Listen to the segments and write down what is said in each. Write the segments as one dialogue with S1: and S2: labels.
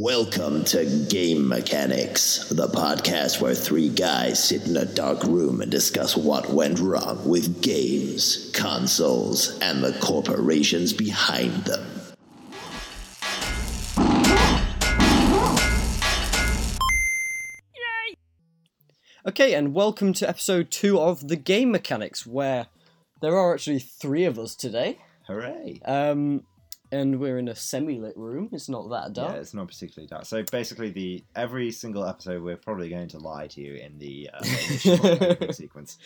S1: Welcome to Game Mechanics, the podcast where three guys sit in a dark room and discuss what went wrong with games, consoles, and the corporations behind them. Yay!
S2: Okay, and welcome to episode two of the Game Mechanics, where there are actually three of us today.
S3: Hooray!
S2: Um, and we're in a semi-lit room. It's not that dark.
S3: Yeah, it's not particularly dark. So basically, the every single episode, we're probably going to lie to you in the uh, sequence.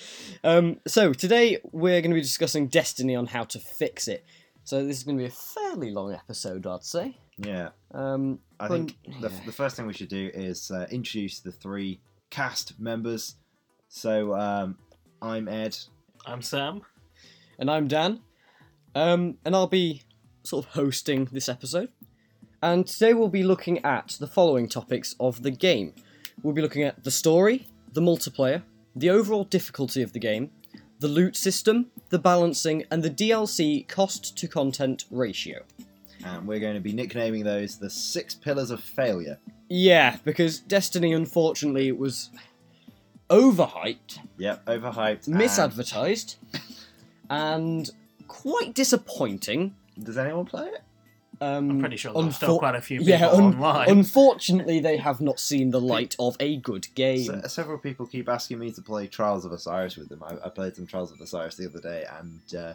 S2: Um, so today we're going to be discussing Destiny on how to fix it. So this is going to be a fairly long episode, I'd say.
S3: Yeah,
S2: Um,
S3: I
S2: but-
S3: think the,
S2: yeah.
S3: the first thing we should do is uh, introduce the three cast members. So um, I'm Ed.
S4: I'm Sam.
S2: and I'm Dan. Um, and I'll be sort of hosting this episode. And today we'll be looking at the following topics of the game. We'll be looking at the story, the multiplayer, the overall difficulty of the game, the loot system, the balancing, and the DLC cost to content ratio.
S3: And we're going to be nicknaming those the six pillars of failure.
S2: Yeah, because Destiny unfortunately was overhyped,
S3: Yep, overhyped.
S2: misadvertised, and quite disappointing.
S3: Does anyone play it?
S2: Um,
S4: I'm pretty sure there's still quite a few people
S2: yeah, un-
S4: online.
S2: unfortunately, they have not seen the light of a good game.
S3: Se- several people keep asking me to play Trials of Osiris with them. I, I played some Trials of Osiris the other day, and uh,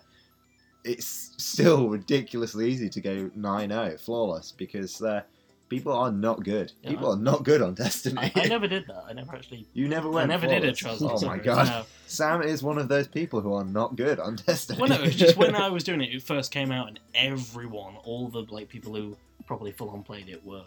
S3: it's still ridiculously easy to go 9-0, flawless, because uh, people are not good.
S4: Yeah,
S3: people
S4: I-
S3: are not good on Destiny.
S4: I, I never did that. I never actually.
S3: you never
S4: I
S3: went.
S4: never did a
S3: flawless.
S4: Trials
S3: Oh my
S4: Osiris,
S3: god,
S4: no.
S3: Sam is one of those people who are not good on Destiny.
S4: Well, no, it was just when I was doing it, it first came out, and everyone, all the like people who probably full on played it, were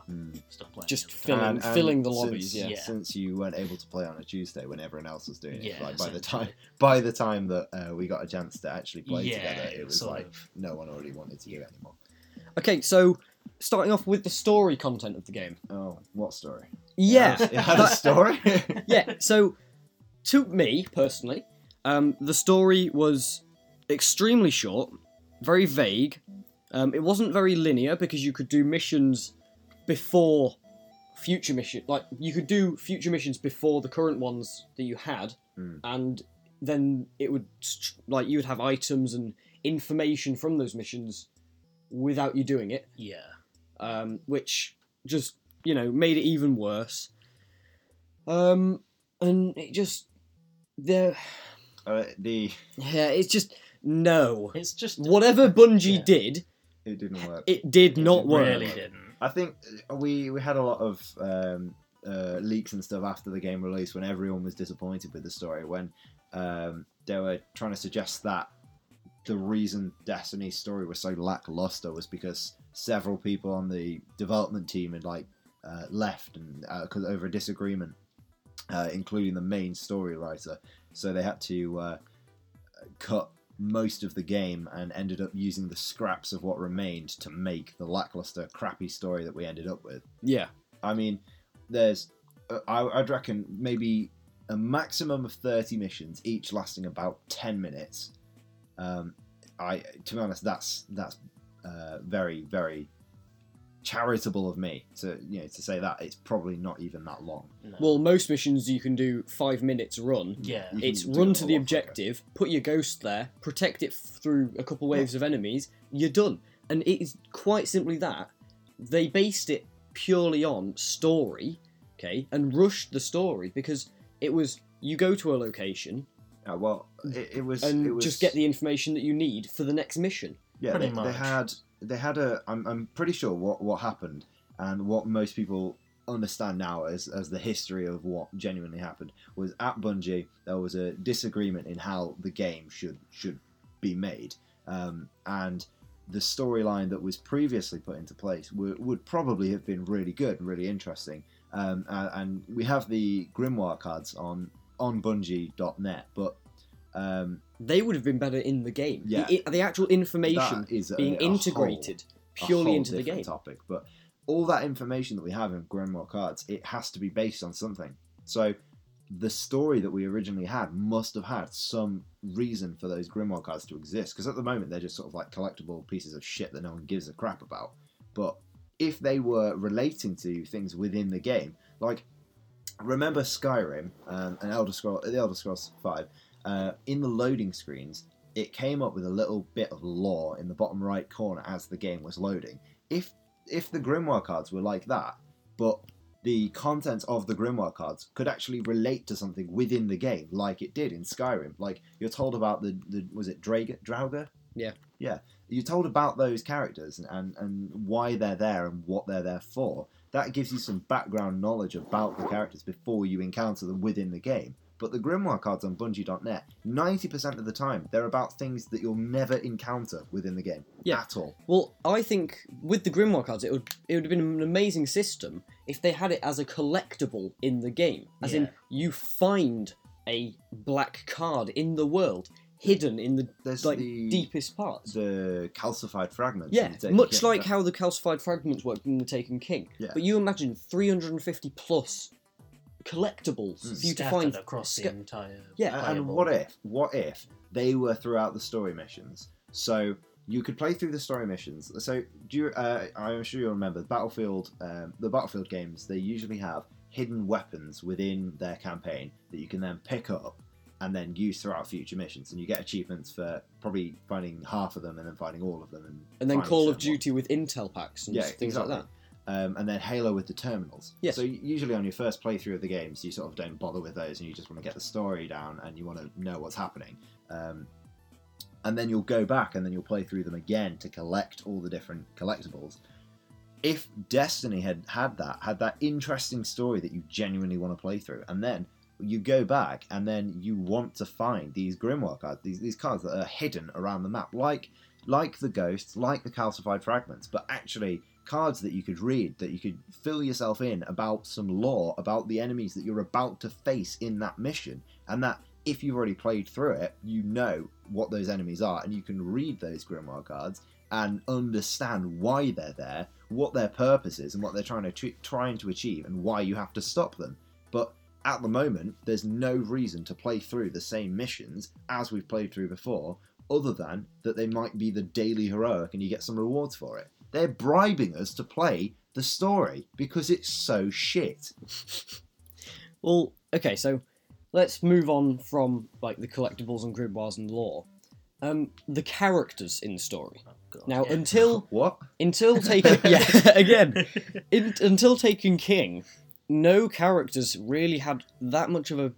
S4: still playing.
S2: Just
S4: it.
S2: filling-
S3: And- and
S2: filling the
S3: since-
S2: lobbies, yeah.
S4: Yeah.
S3: Since you weren't able to play on a Tuesday when everyone else was doing it,
S4: Yeah,
S3: like by the time by the time that uh, we got a chance to actually play
S4: Yeah,
S3: together,
S4: it
S3: it was like
S4: of-
S3: no one already wanted to do it anymore.
S2: Okay, so starting off with the story content of the game.
S3: Oh, what story?
S2: Yeah,
S3: it had a story.
S2: yeah. So, to me personally, um, the story was extremely short, very vague. Um, it wasn't very linear because you could do missions before future mission. Like you could do future missions before the current ones that you had,
S3: Hmm.
S2: and then it would st- like you would have items and information from those missions without you doing it
S4: Yeah.
S2: um, which just you know made it even worse. Um, and it just the
S3: uh, the
S2: yeah, it's just no.
S4: It's just
S2: Whatever Bungie
S4: Yeah.
S2: did,
S3: it didn't work.
S2: it did not work.
S4: really didn't.
S3: I think we we had a lot of um, uh, leaks and stuff after the game release when everyone was disappointed with the story when um, they were trying to suggest that the reason Destiny's story was so lackluster was because several people on the development team had like uh, left and uh, over a disagreement, uh, including the main story writer. So they had to uh, cut most of the game and ended up using the scraps of what remained to make the lackluster, crappy story that we ended up with.
S2: Yeah,
S3: I mean, there's, uh, I, I'd reckon maybe a maximum of 30 missions, each lasting about 10 minutes. Um, I, to be honest, that's that's uh, very very charitable of me to you know to say that it's probably not even that long.
S4: No.
S2: well, most missions you can do five minutes run.
S4: yeah.
S2: It's run to the
S3: lot quicker.
S2: objective, put your ghost there, protect it f- through a couple waves of enemies. You're done, and it is quite simply that. They based it purely on story, okay, and rushed the story because it was you go to a location
S3: Uh, well, it, it was
S2: and
S3: it was,
S2: just get the information that you need for the next mission.
S3: Yeah,
S4: Pretty
S3: they, they had they had a. I'm I'm pretty sure what what happened and what most people understand now as as the history of what genuinely happened was at Bungie there was a disagreement in how the game should should be made, um, and the storyline that was previously put into place would, would probably have been really good and really interesting. Um, uh, and we have the Grimoire cards on on Bungie.net, but um,
S2: They would have been better in the game.
S3: Yeah.
S2: The, the actual information
S3: that is a-
S2: being
S3: a whole-
S2: integrated
S3: a
S2: purely
S3: whole
S2: into the game.
S3: topic. But all that information that we have in Grimoire cards, it has to be based on something. So the story that we originally had must have had some reason for those Grimoire cards to exist. Because at the moment they're just sort of like collectible pieces of shit that no one gives a crap about. But if they were relating to things within the game. Like, remember Skyrim um, and Elder Scroll, the Elder Scrolls Five. Uh, in the loading screens, it came up with a little bit of lore in the bottom right corner as the game was loading. If if the Grimoire cards were like that, but the content of the Grimoire cards could actually relate to something within the game, like it did in Skyrim. Like you're told about the, the was it Draga, Draugr?
S2: Yeah.
S3: Yeah. You're told about those characters and, and, and why they're there and what they're there for. That gives you some background knowledge about the characters before you encounter them within the game. But the Grimoire cards on Bungie.net, 90% of the time, they're about things that you'll never encounter within the game.
S2: Yeah.
S3: At all.
S2: Well, I think with the Grimoire cards, it would it would have been an amazing system if they had it as a collectible in the game, as in you find a black card in the world hidden in the
S3: There's
S2: like
S3: the,
S2: deepest parts.
S3: the calcified fragments.
S2: yeah,
S3: the Taken
S2: much
S3: King.
S2: like how the calcified fragments worked in the Taken King.
S3: Yeah.
S2: But you imagine 350 plus collectibles
S3: Mm.
S2: for you to find.
S4: across the
S2: sca-
S4: entire.
S2: Yeah,
S3: And what if, what if they were throughout the story missions? So you could play through the story missions. So do you, uh, I'm sure you'll remember Battlefield. Um, the Battlefield games they usually have hidden weapons within their campaign that you can then pick up and then use throughout future missions, and you get achievements for probably finding half of them and then finding all of them, and
S2: and then Call of
S3: certain ones.
S2: Duty with intel packs and
S3: Yeah,
S2: things
S3: exactly.
S2: like that.
S3: Um, and then Halo with the terminals.
S2: Yes.
S3: So usually on your first playthrough of the games, you sort of don't bother with those, and you just want to get the story down, and you want to know what's happening. Um, and then you'll go back, and then you'll play through them again to collect all the different collectibles. If Destiny had had that, had that interesting story that you genuinely want to play through, and then you go back, and then you want to find these Grimoire cards, these these cards that are hidden around the map, like like the ghosts, like the calcified fragments, but actually cards that you could read, that you could fill yourself in about some lore about the enemies that you're about to face in that mission, and that if you've already played through it, you know what those enemies are, and you can read those Grimoire cards and understand why they're there, what their purpose is, and what they're trying to trying to achieve, and why you have to stop them. But at the moment, there's no reason to play through the same missions as we've played through before, other than that they might be the daily heroic and you get some rewards for it. They're bribing us to play the story because it's so shit.
S2: Well, okay, so let's move on from like the collectibles and grimoires and lore. Um, the characters in the story.
S4: Oh, God,
S2: Now,
S4: yeah.
S2: until
S3: What?
S2: until taking yeah again in, until Taken King, no characters really had that much of a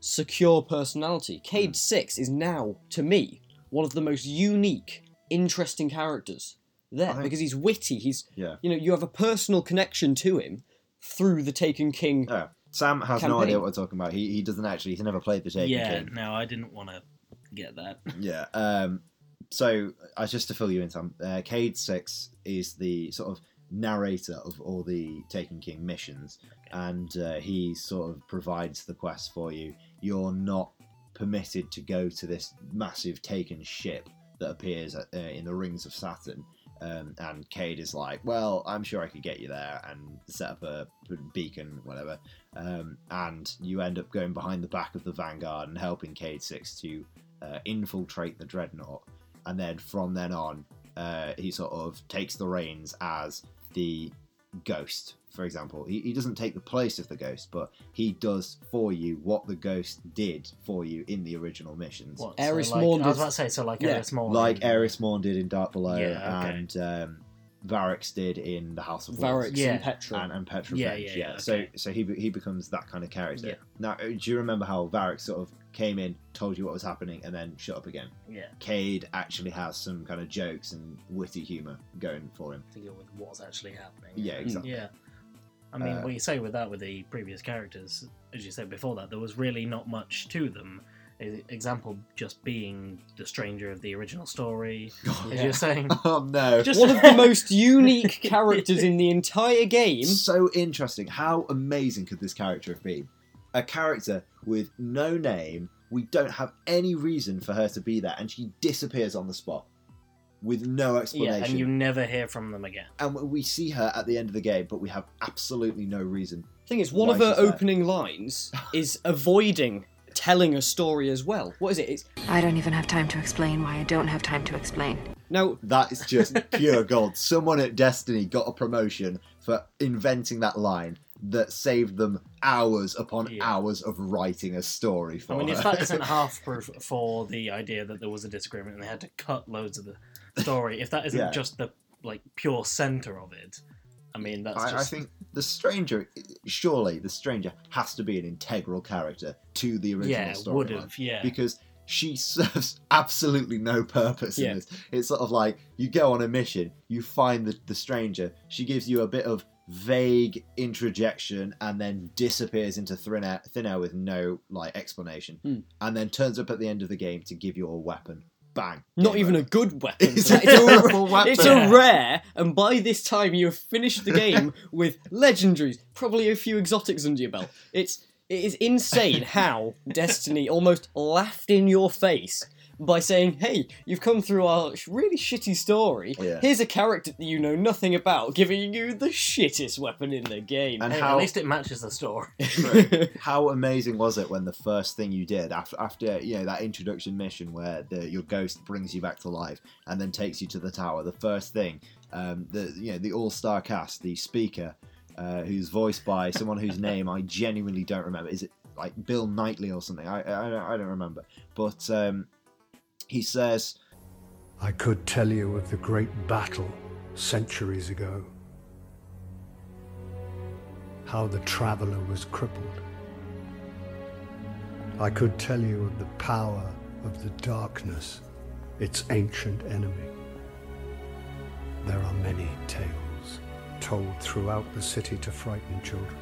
S2: secure personality. Cayde Six is now, to me, one of the most unique, interesting characters there
S3: think-
S2: because he's witty. He's
S3: Yeah.
S2: you know you have a personal connection to him through the Taken King.
S3: Oh, Sam has no idea what we're talking about. He, he doesn't actually. He's never played the Taken
S4: yeah,
S3: King.
S4: Yeah, no, I didn't want to get that.
S3: Yeah. Um, so, uh, just to fill you in, Sam, uh, Cayde Six is the sort of narrator of all the Taken King missions, and uh, he sort of provides the quest for you. You're not permitted to go to this massive Taken ship that appears at, uh, in the rings of Saturn. Um, and Cayde is like, well, I'm sure I could get you there and set up a beacon, whatever. Um, and you end up going behind the back of the Vanguard and helping Cayde Six to uh, infiltrate the dreadnought, and then from then on, uh, he sort of takes the reins as the ghost. For example, he, he doesn't take the place of the ghost, but he does for you what the ghost did for you in the original missions,
S4: What?
S2: Eris
S4: so like,
S2: Morn
S4: I was about to say, so like
S2: Yeah,
S4: Eris Morn.
S3: like Eris Morn did in Dark Below,
S4: Yeah, okay.
S3: and um, Variks did in the House of
S2: Variks
S3: Wolves.
S4: Yeah.
S2: and Petra.
S3: And, and Petra
S4: Yeah,
S3: Venj,
S4: yeah,
S3: yeah.
S4: yeah,
S3: So
S4: okay.
S3: so he be- he becomes that kind of character.
S4: Yeah.
S3: Now, uh, do you remember how Variks sort of came in, told you what was happening, and then shut up again?
S4: Yeah,
S3: Cayde actually has some kind of jokes and witty humour going for him.
S4: to go with what's actually happening.
S3: Yeah, exactly.
S4: Yeah. I mean,
S3: Uh,
S4: what you say with that with the previous characters, as you said before that, there was really not much to them. E- Example just being the stranger of the original story, oh, as
S2: Yeah.
S4: you're saying.
S3: Oh no!
S4: Just
S2: One of the most unique characters in the entire game.
S3: so interesting. How amazing could this character have been? A character with no name. We don't have any reason for her to be there, and she disappears on the spot with no
S4: yeah,
S3: explanation.
S4: and you never hear from them again.
S3: and we see her at the end of the game, but we have absolutely no reason.
S2: thing is, one of her
S3: she's there.
S2: opening lines is avoiding telling a story as well. What is it? It's
S5: I don't even have time to explain why I don't have time to explain.
S2: No,
S3: That is just pure gold. Someone at Destiny got a promotion for inventing that line that saved them hours upon
S4: Yeah.
S3: hours of writing a story for
S4: I mean, if that isn't half proof for the idea that there was a disagreement and they had to cut loads of the story, if that isn't
S3: Yeah.
S4: just the like pure center of it, I mean, that's
S3: I,
S4: just
S3: I think the stranger, surely the stranger has to be an integral character to the original
S4: yeah,
S3: story.
S4: would have yeah.
S3: because she serves absolutely no purpose
S2: Yeah.
S3: in this. It's sort of like you go on a mission, you find the, the stranger, she gives you a bit of vague introjection and then disappears into thin air, thin air with no like explanation,
S2: Hmm.
S3: and then turns up at the end of the game to give you a weapon. Bang!
S2: not even a good weapon.
S3: It's a terrible weapon.
S2: It's a rare, and by this time you have finished the game with legendaries, probably a few exotics under your belt. It's it is insane how Destiny almost laughed in your face by saying, "Hey, you've come through our really shitty story.
S3: Yeah.
S2: Here's a character that you know nothing about, giving you the shittest weapon in the game."
S3: And
S4: Hey,
S3: how-
S4: at least it matches the story.
S3: How amazing was it when the first thing you did after, after you know that introduction mission where the, your ghost brings you back to life and then takes you to the tower? The first thing, um, the you know the all star cast, the speaker, uh, who's voiced by someone whose name I genuinely don't remember. Is it like Bill Knightley or something? I I, don't, I don't remember. But um, he says,
S5: I could tell you of the great battle centuries ago. How the traveler was crippled. I could tell you of the power of the darkness, its ancient enemy. There are many tales told throughout the city to frighten children.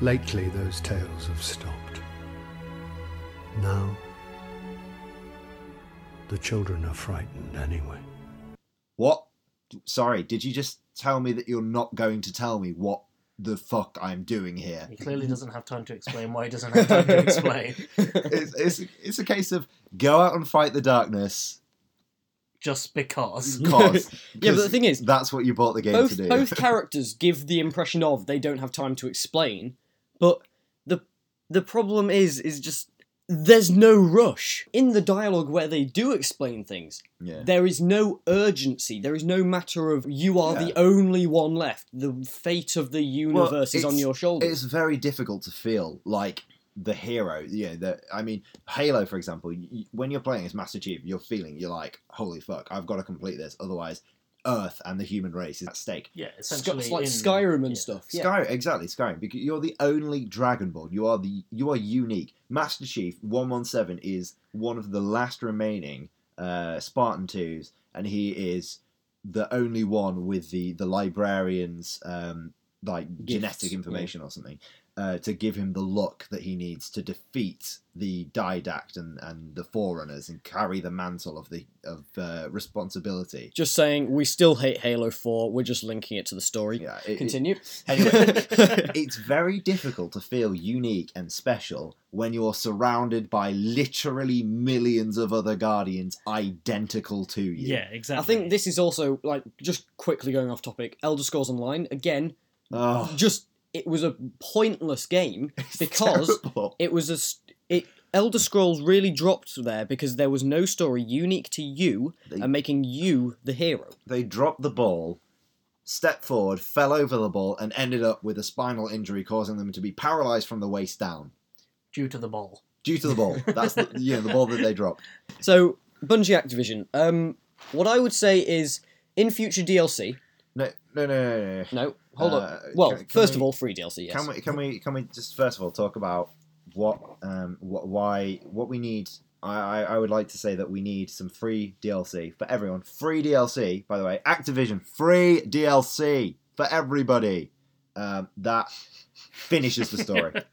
S5: Lately, those tales have stopped. Now, the children are frightened anyway.
S3: "What? Sorry, did you just tell me that you're not going to tell me what the fuck I'm doing here?"
S4: He clearly doesn't have time to explain why he doesn't have time to explain.
S3: it's, it's, it's a case of go out and fight the darkness
S4: Just because.
S3: cause,
S2: Yeah, but the thing is,
S3: that's what you bought the game
S2: both
S3: to do.
S2: both characters give the impression of they don't have time to explain, but the the problem is is just there's no rush in the dialogue where they do explain things.
S3: yeah.
S2: There is no urgency. There is no matter of you are
S3: Yeah.
S2: the only one left. The fate of the universe is on your shoulders.
S3: It's very difficult to feel like the hero. Yeah, the I mean, Halo, for example, y when you're playing as Master Chief, you're feeling you're like, holy fuck, I've got to complete this, otherwise, Earth and the human race is at stake.
S4: Yeah, essentially.
S2: it's like
S4: in-
S2: Skyrim and
S4: yeah.
S2: stuff. Yeah.
S3: Skyrim, exactly, Skyrim, because you're the only Dragonborn. You are the you are unique. Master Chief One One Seven is one of the last remaining uh, Spartan twos, and he is the only one with the the librarian's um, like
S2: Gifts,
S3: genetic information or something uh, to give him the luck that he needs to defeat the Didact and, and the Forerunners and carry the mantle of the of uh, responsibility.
S2: Just saying, we still hate Halo 4. We're just linking it to the story.
S3: Yeah, it- it-
S2: Continue.
S3: Anyway, it's very difficult to feel unique and special when you're surrounded by literally millions of other guardians identical to you.
S4: Yeah, exactly.
S2: I think this is also like just quickly going off topic. Elder Scrolls Online again,
S3: Oh,
S2: just it was a pointless game
S3: it's
S2: because
S3: terrible.
S2: it was a it Elder Scrolls really dropped there because there was no story unique to you
S3: They-
S2: and making you the hero.
S3: they dropped the ball, stepped forward, fell over the ball, and ended up with a spinal injury, causing them to be paralyzed from the waist down
S4: due to the ball.
S3: due to the ball. That's the you know, the ball that they dropped.
S2: So Bungie Activision, um, what I would say is in future DLC.
S3: No, no, no, no, no. no.
S2: No, hold
S3: Uh,
S2: on. Well,
S3: can- can
S2: first
S3: we-
S2: of all, free DLC. Yes.
S3: Can we can we can we just first of all talk about what um what why what we need? I, I I would like to say that we need some free DLC for everyone. Free DLC, by the way. Activision free DLC for everybody. Um, that finishes the story.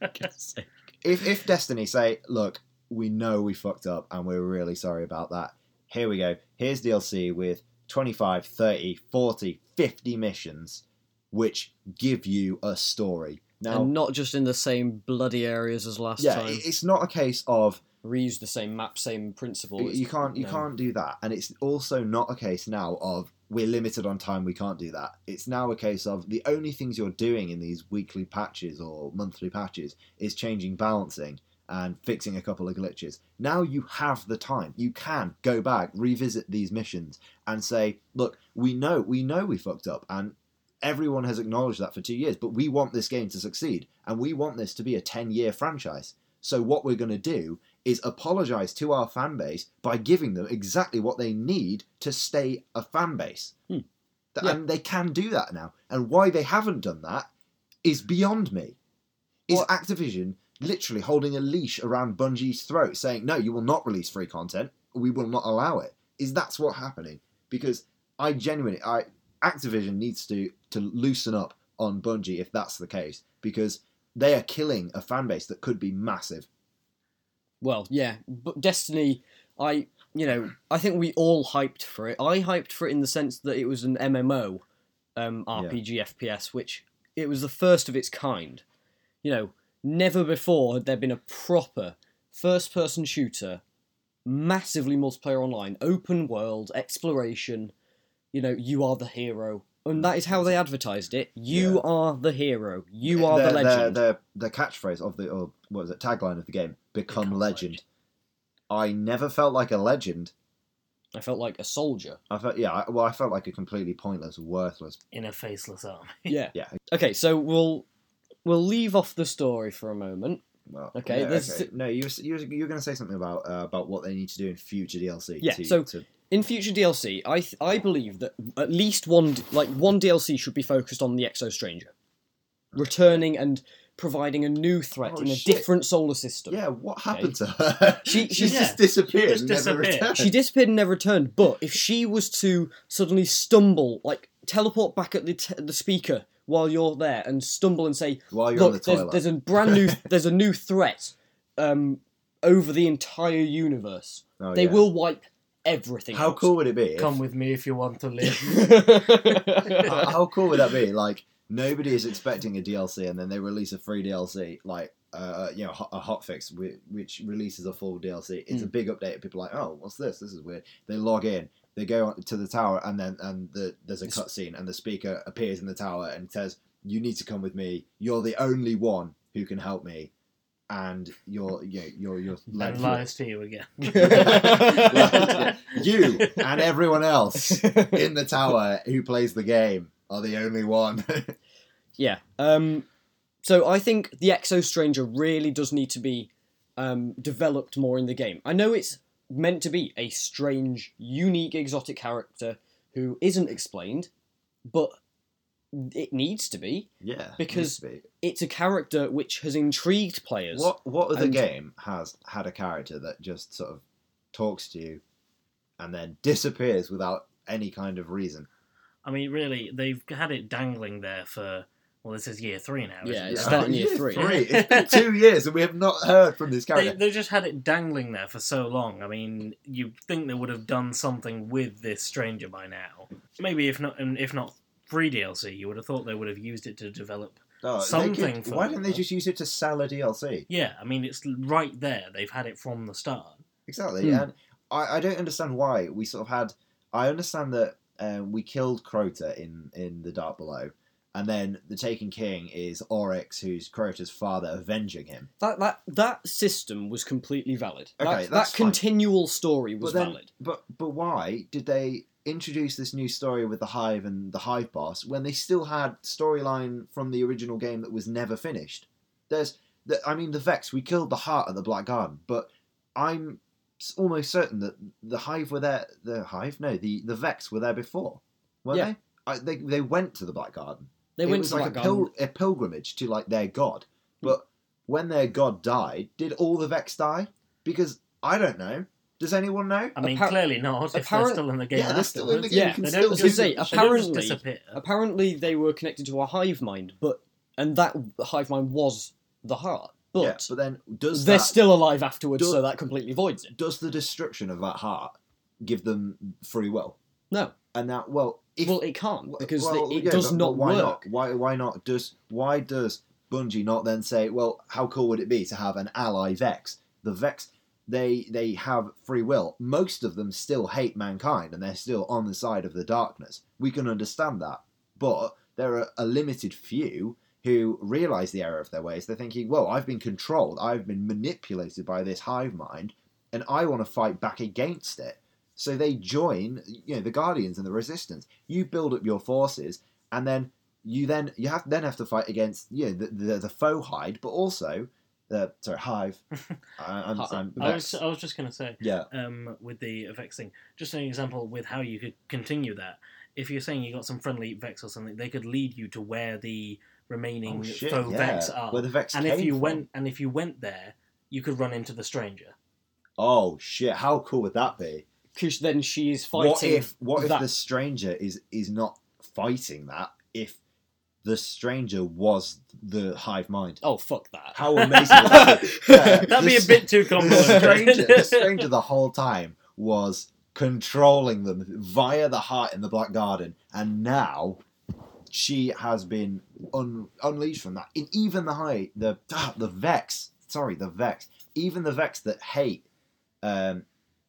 S3: if if Destiny say, look, we know we fucked up and we're really sorry about that. Here we go. Here's DLC with 25, 30, 40, 50 missions which give you a story. Now,
S2: and not just in the same bloody areas as last
S3: yeah,
S2: time.
S3: it- it's not a case of
S2: Reuse the same map, same principle.
S3: you can't you
S2: no.
S3: can't do that, and it's also not a case now of we're limited on time, we can't do that. It's now a case of the only things you're doing in these weekly patches or monthly patches is changing balancing and fixing a couple of glitches. Now you have the time. You can go back, revisit these missions, and say, "Look, we know, we know we fucked up, and everyone has acknowledged that for two years. But we want this game to succeed, and we want this to be a ten-year franchise. So what we're going to do is apologize to our fan base by giving them exactly what they need to stay a fan base.
S2: Hmm. Yeah.
S3: And they can do that now. And why they haven't done that is beyond me. Is
S2: What-
S3: Activision literally holding a leash around Bungie's throat, saying, "No, you will not release free content. We will not allow it." Is that's what's happening? Because I genuinely, I Activision needs to to loosen up on Bungie if that's the case, because they are killing a fan base that could be massive.
S2: Well, yeah, but Destiny, I you know, I think we all hyped for it. I hyped for it in the sense that it was an MMO um, RPG FPS, which it was the first of its kind. You know, never before had there been a proper first-person shooter, massively multiplayer online, open world exploration. You know, you are the hero, and that is how they advertised it. You
S3: Yeah.
S2: are the hero. You are the legend.
S3: Their, their, the catchphrase of the or what was it tagline of the game? Become,
S4: Become
S3: legend.
S4: legend.
S3: I never felt like a legend.
S2: I felt like a soldier.
S3: I felt yeah. Well, I felt like a completely pointless, worthless.
S4: in a faceless army.
S2: Yeah.
S3: Yeah.
S2: Okay, so we'll we'll leave off the story for a moment.
S3: Well,
S2: Okay,
S3: yeah,
S2: there's-
S3: okay. No, you were, you were, you were going to say something about uh, about what they need to do in future DLC.
S2: Yeah,
S3: to-
S2: so-
S3: to-
S2: In future DLC, I th- I believe that at least one like one DLC should be focused on the Exo Stranger, returning and providing a new threat
S3: Oh,
S2: in a
S3: shit.
S2: different solar system.
S3: yeah, what happened to her?
S2: She-
S3: She's
S2: she-
S3: just
S4: yeah,
S3: disappeared.
S4: she just
S3: and never
S4: disappeared.
S3: returned.
S2: She disappeared and never returned. But if she was to suddenly stumble, like teleport back at the t- the speaker while you're there and stumble and say,
S3: While you're on
S2: "Look,
S3: the
S2: there's,
S3: toilet.
S2: there's a brand new there's a new threat um, over the entire universe.
S3: Oh,
S2: they
S3: yeah.
S2: will wipe everything.
S3: How
S2: out."
S3: cool would it be? if-
S4: Come with me if you want to live.
S3: how, how cool would that be? Like nobody is expecting a DLC, and then they release a free DLC, like uh, you know, ho- a hotfix whi- which releases a full DLC. It's a
S2: Mm.
S3: big update. People are like, oh, what's this? This is weird. They log in, they go on to the tower, and then and the, there's a cutscene, and the speaker appears in the tower and says, "You need to come with me. You're the only one who can help me." And you're, you know, you're, you're
S4: and lies to you again.
S3: you and everyone else in the tower who plays the game are the only one.
S2: Yeah. Um, so I think the Exo Stranger really does need to be um, developed more in the game. I know it's meant to be a strange, unique, exotic character who isn't explained, but it needs to be.
S3: yeah,
S2: Because-
S3: needs to be.
S2: It's a character which has intrigued players.
S3: what what other
S2: and-
S3: game has had a character that just sort of talks to you and then disappears without any kind of reason?
S4: I mean, really, they've had it dangling there for well, this is year three now.
S2: Yeah,
S4: isn't
S2: it's starting year three.
S3: It's been two years and we have not heard from this
S4: They,
S3: character.
S4: they just had it dangling there for so long. I mean, you'd think they would have done something with this stranger by now. Maybe if not, and if not free DLC, you would have thought they would have used it to develop.
S3: Oh,
S4: something
S3: could- why
S4: for-
S3: didn't they just use it to sell a DLC?
S4: Yeah, I mean, it's right there. They've had it from the start.
S3: Exactly,
S2: Hmm.
S3: and I, I don't understand why we sort of had. I understand that um, we killed Crota in in the Dark Below, and then the Taken King is Oryx, who's Crota's father, avenging him.
S2: that that that system was completely valid.
S3: Okay,
S2: that, that continual story was
S3: but then,
S2: valid.
S3: but but why did they introduce this new story with the Hive and the Hive boss when they still had storyline from the original game that was never finished? There's, the, I mean, the Vex. We killed the Heart of the Black Garden, but I'm almost certain that the Hive were there. The Hive, no, the the Vex were there before, weren't
S2: Yeah.
S3: they? I, they they went to the Black Garden.
S2: They
S3: it
S2: went
S3: was
S2: to
S3: like
S2: that
S3: a, pil- a pilgrimage to like their god. Hmm. But when their god died, did all the Vex die? Because I don't know. Does anyone know?
S4: I mean,
S2: Appar-
S4: clearly not. If they're still in the game,
S3: Yeah, they're still in the game.
S2: Yeah,
S4: they don't
S2: I was
S3: do
S2: say,
S4: They
S2: apparently-
S4: disappear.
S2: apparently they were connected to a hive mind, but and that hive mind was the heart. But,
S3: yeah, but then does
S2: they're
S3: that,
S2: still alive afterwards,
S3: do-
S2: so that completely voids it.
S3: does the destruction of that heart give them free will?
S2: No,
S3: And that well, if
S2: well, it can't because
S3: well,
S2: it, it
S3: yeah,
S2: does
S3: but-
S2: not
S3: but why
S2: work.
S3: Not? Why? Why not? Does why does Bungie not then say, well, how cool would it be to have an ally Vex? The Vex, they they have free will. Most of them still hate mankind, and they're still on the side of the darkness. We can understand that, but there are a limited few who realize the error of their ways. They're thinking, "Well, I've been controlled. I've been manipulated by this hive mind, and I want to fight back against it." So they join, you know, the Guardians and the Resistance. You build up your forces, and then you then you have then have to fight against you know the the, the faux hide, but also the sorry hive. I, I'm, I'm,
S4: I was, I was just going to say,
S3: yeah.
S4: um, with the Vex thing, just an example with how you could continue that. If you're saying you got some friendly Vex or something, they could lead you to where the remaining
S3: Oh, shit,
S4: faux
S3: yeah.
S4: Vex are.
S3: Where the Vex
S4: and if you
S3: from.
S4: went and if you went there, you could run into the stranger.
S3: Oh shit! How cool would that be?
S2: Because then she is fighting.
S3: What if what if
S2: that.
S3: the stranger is is not fighting that? If the stranger was the hive mind,
S2: Oh fuck that!
S3: how amazing would that be? Yeah,
S4: That'd be a bit too
S3: The stranger, the stranger, the whole time was controlling them via the heart in the Black Garden, and now she has been un- unleashed from that. In even the high, the ah, the Vex, sorry, the Vex, even the Vex that hate um,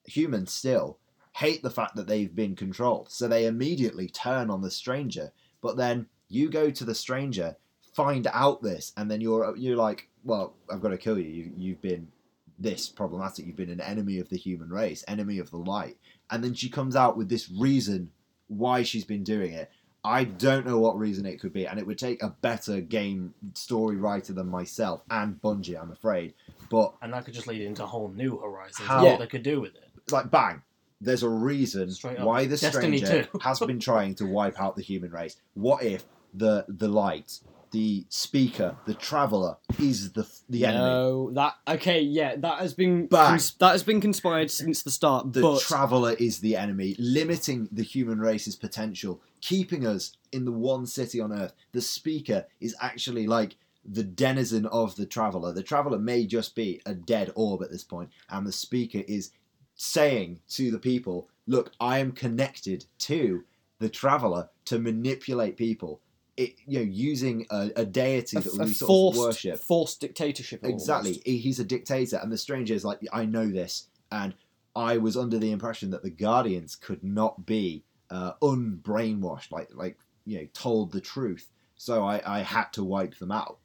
S3: humans still hate the fact that they've been controlled, so they immediately turn on the stranger. But then you go to the stranger, find out this, and then you're you're like, well, I've got to kill you. you you've been this problematic. You've been an enemy of the human race, enemy of the light. And then she comes out with this reason why she's been doing it. I don't know what reason it could be, and it would take a better game story writer than myself and Bungie, I'm afraid. But
S4: and that could just lead into a whole new horizons
S3: How-
S2: Yeah.
S4: they could do with it.
S3: Like, bang, there's a reason why the
S4: Destiny
S3: stranger has been trying to wipe out the human race. What if the the light, the speaker, the traveler is the the enemy?
S2: No, that okay, yeah, that has been
S3: Bang.
S2: cons- that has been conspired since the start.
S3: the
S2: but
S3: traveler is the enemy, limiting the human race's potential, keeping us in the one city on Earth. The speaker is actually like the denizen of the traveler. The traveler may just be a dead orb at this point, and the speaker is saying to the people, "Look, I am connected to the traveler to manipulate people." It, you know, using a, a deity
S2: a,
S3: that we sort
S2: forced
S3: of worship.
S2: forced dictatorship.
S3: Exactly. He- He's a dictator, and the stranger is like, I know this, and I was under the impression that the Guardians could not be uh, unbrainwashed, like like you know, told the truth. So I, I had to wipe them out.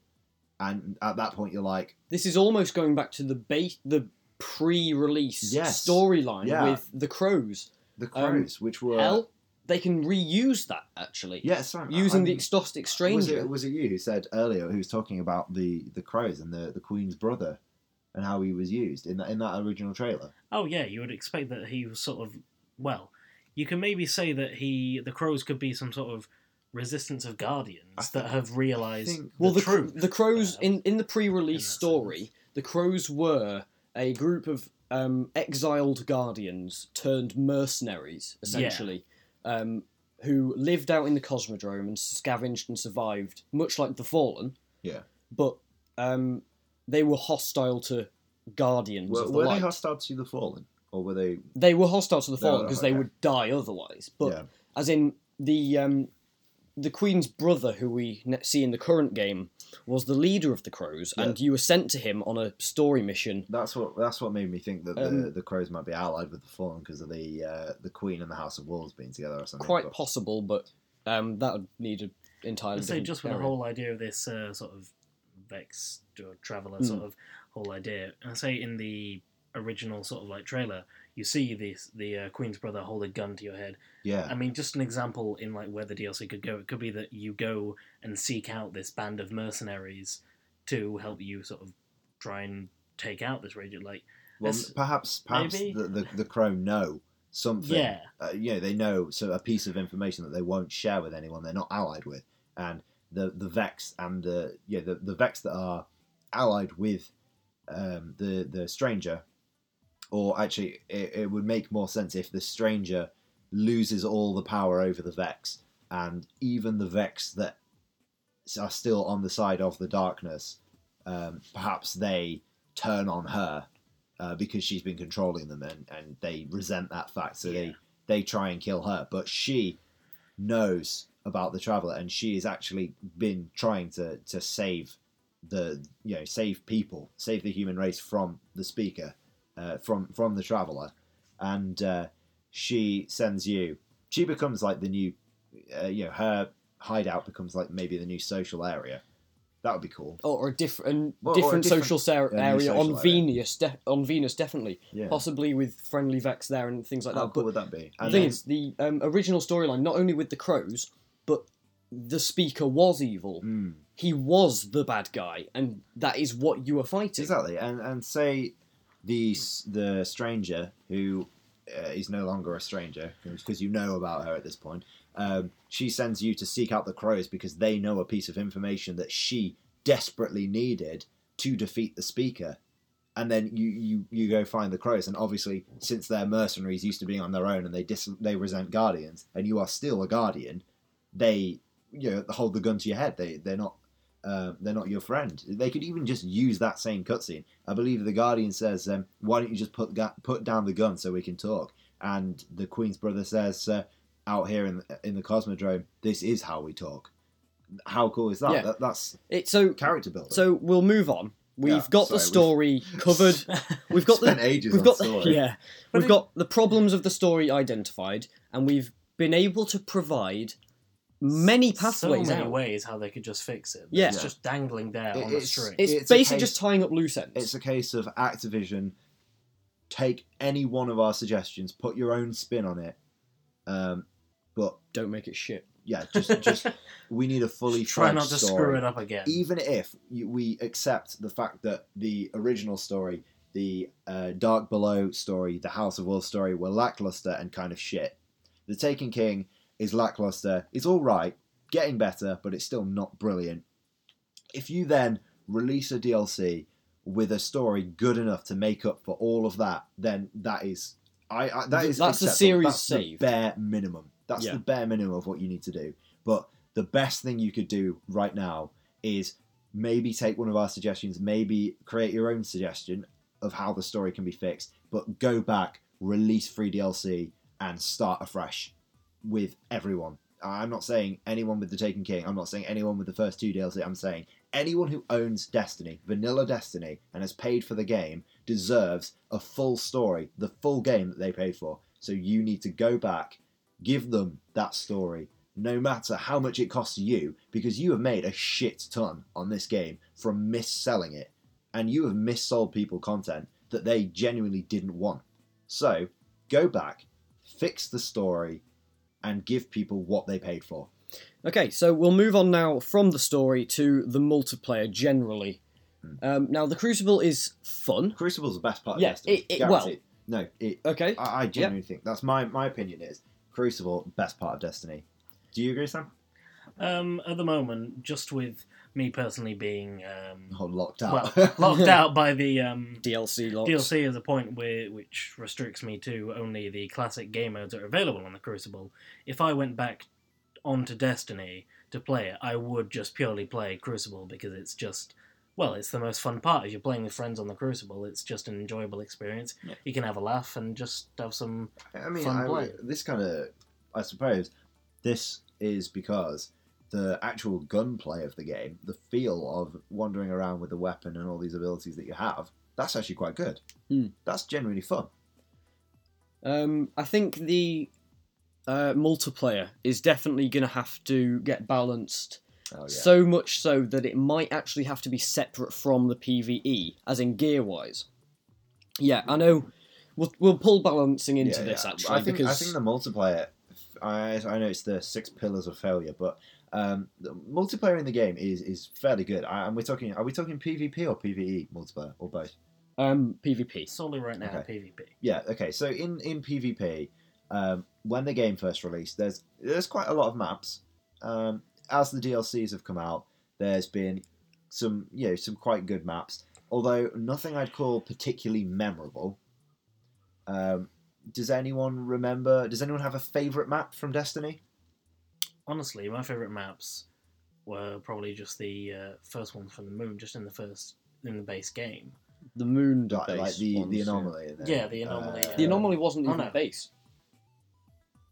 S3: And at that point, you're like,
S2: This is almost going back to the base, the pre-release
S3: Yes.
S2: storyline
S3: Yeah.
S2: with the crows.
S3: the
S2: Um,
S3: crows, which were
S2: Hell, they can reuse that actually.
S3: yeah,
S2: using the
S3: I'm-
S2: exotic
S3: Was
S2: stranger.
S3: it, was it you who said earlier who was talking about the, the crows and the, the Queen's brother and how he was used in that in that original trailer?
S4: Oh yeah, you would expect that he was sort of well. You can maybe say that he the crows could be some sort of resistance of guardians
S3: I
S4: that have realized
S3: think-
S2: well,
S4: the,
S2: the,
S4: truth.
S2: the crows
S4: uh,
S2: in in the pre-release
S4: that
S2: story,
S4: sense.
S2: the crows were a group of um, exiled guardians turned mercenaries, essentially, um, who lived out in the cosmodrome and scavenged and survived, much like the Fallen.
S3: Yeah.
S2: But um, they were hostile to guardians
S3: Were,
S2: of the
S3: were they hostile to the Fallen? Or were they.
S2: They were hostile to the
S3: No,
S2: Fallen because they
S3: okay.
S2: would die otherwise. But
S3: yeah.
S2: as in the um, the Queen's brother, who we see in the current game, was the leader of the Crows, and you were sent to him on a story mission.
S3: That's what that's what made me think that the,
S2: Um,
S3: the crows might be allied with the fallen because of the uh, the queen and the house of wolves being together or something.
S2: Quite
S3: But-
S2: possible, but um, that would need an entirely
S4: I'd say just with the whole idea of this uh, sort of vex or traveler
S2: Mm.
S4: sort of whole idea. I say in the original sort of like trailer, you see this the uh, Queen's brother hold a gun to your head.
S3: yeah,
S4: I mean, just an example in like where the DLC could go. It could be that you go and seek out this band of mercenaries to help you sort of try and take out this region. Like,
S3: well, perhaps perhaps
S4: maybe?
S3: the, the the crow know something.
S4: yeah,
S3: uh, you know they know so a piece of information that they won't share with anyone they're not allied with, and the the vex and the yeah the the vex that are allied with um, the the stranger, or actually it, it would make more sense if the stranger loses all the power over the vex, and even the vex that are still on the side of the darkness, um, perhaps they turn on her uh, because she's been controlling them, and, and they resent that fact, so they they try and kill her. But she knows about the traveler, and she has actually been trying to to save the you know save people, save the human race from the speaker, uh, from from the traveler, and uh, she sends you. She becomes like the new, uh, you know, her hideout becomes like maybe the new social area, That would be cool.
S2: or a different
S3: Or- or a
S2: different, social ser- area
S3: social
S2: on
S3: area.
S2: Venus, de- on Venus definitely,
S3: Yeah.
S2: possibly with friendly Vex there and things like
S3: How
S2: that.
S3: cool
S2: But
S3: would that be?
S2: the
S3: And
S2: thing
S3: then-
S2: is, the um, original storyline, not only with the crows, but the speaker was evil.
S3: Mm.
S2: He was the bad guy, and that is what you were fighting.
S3: Exactly, and and say the the stranger who uh, is no longer a stranger because you know about her at this point. Um, she sends you to seek out the crows because they know a piece of information that she desperately needed to defeat the speaker. And then you, you, you go find the crows, and obviously, since they're mercenaries used to being on their own, and they dis- they resent guardians, and you are still a guardian, they you know hold the gun to your head. They they're not uh, they're not your friend. They could even just use that same cutscene. I believe the Guardian says, um, "Why don't you just put ga- put down the gun so we can talk?" And the Queen's brother says, uh, "Out here in in the Cosmodrome, this is how we talk." How cool is that?
S2: Yeah.
S3: that that's
S2: It so
S3: character building.
S2: so we'll move on. We've
S3: Yeah,
S2: got the
S3: sorry,
S2: story covered. We've got
S3: spent
S2: the
S3: ages
S2: we've
S3: on
S2: got
S3: story.
S2: the yeah
S4: But
S2: we've
S4: it-
S2: got the problems of the story identified, and we've been able to provide many pathways
S4: so many
S2: out.
S4: ways how they could just fix it.
S2: Yeah.
S4: It's just dangling there
S3: It-
S4: on a
S3: it's-
S4: string.
S2: It's,
S3: It's
S2: basically
S3: case-
S2: just tying up loose ends.
S3: It's a case of Activision take any one of our suggestions, put your own spin on it, um, but
S2: Don't make it shit.
S3: yeah, just just we need a fully
S4: Try not to
S3: story.
S4: screw it up again.
S3: even if you, we accept the fact that the original story, the uh, Dark Below story, the House of Wolves story were lackluster and kind of shit, the Taken King is lackluster. It's all right, getting better, but it's still not brilliant. If you then release a DLC with a story good enough to make up for all of that, then that is I, I that is
S2: That's the
S3: acceptable.
S2: series
S3: That's the
S2: save.
S3: bare minimum. That's
S2: Yeah.
S3: the bare minimum of what you need to do. But the best thing you could do right now is maybe take one of our suggestions, maybe create your own suggestion of how the story can be fixed, but go back, release free DLC, and start afresh with everyone. I'm not saying anyone with the Taken King. I'm not saying anyone with the first two DLC. I'm saying anyone who owns Destiny, vanilla Destiny, and has paid for the game deserves a full story, the full game that they paid for. So you need to go back, give them that story, no matter how much it costs you, because you have made a shit ton on this game from mis-selling it, and you have mis-sold people content that they genuinely didn't want. So go back, fix the story, and give people what they paid for.
S2: Okay, so we'll move on now from the story to the multiplayer generally.
S3: Hmm.
S2: Um, now, the Crucible is fun.
S3: Crucible's the best part of
S2: Yeah,
S3: Destiny.
S2: it- it- well-
S3: no, it.
S2: Okay,
S3: I, I genuinely think that's my my opinion is Crucible best part of Destiny. Do you agree, Sam?
S4: Um, at the moment, just with me personally being um,
S3: Oh, locked out.
S4: well locked out by the um,
S2: DLC lots.
S4: DLC is a point where which restricts me to only the classic game modes that are available on the Crucible. If I went back onto Destiny to play it, I would just purely play Crucible because it's just well, it's the most fun part. If you're playing with friends on the Crucible, it's just an enjoyable experience.
S3: Yeah.
S4: You can have a laugh and just have some.
S3: I mean,
S4: Fun
S3: I, this kind of, I suppose, this is because the actual gunplay of the game, the feel of wandering around with the weapon and all these abilities that you have, that's actually quite good.
S2: Hmm.
S3: That's genuinely fun.
S2: Um, I think the uh, multiplayer is definitely going to have to get balanced.
S3: Oh yeah.
S2: So much so that it might actually have to be separate from the PVE, as in gear wise. Yeah, I know. We'll, we'll pull balancing into
S3: Yeah,
S2: this
S3: yeah.
S2: actually
S3: I think
S2: because
S3: I think the multiplayer. I I know it's the six pillars of failure, but um, the multiplayer in the game is is fairly good. I, and we're talking. Are we talking PvP or PVE multiplayer or both?
S2: um, PvP.
S4: Solely right now,
S3: Okay.
S4: PvP.
S3: Yeah. Okay. So in in PvP, um, when the game first released, there's there's quite a lot of maps. Um, as the DLCs have come out, there's been some you know some quite good maps. Although nothing I'd call particularly memorable. Um, does anyone remember? Does anyone have a favorite map from Destiny?
S4: Honestly, my favorite maps were probably just the uh, first ones from the moon, just in the first in the base game.
S2: The moon
S3: Like,
S2: base
S3: like the
S2: ones,
S3: the anomaly. and then,
S4: Yeah, the anomaly,
S2: The
S4: Uh,
S2: anomaly wasn't
S4: oh,
S2: even
S4: no.
S2: base.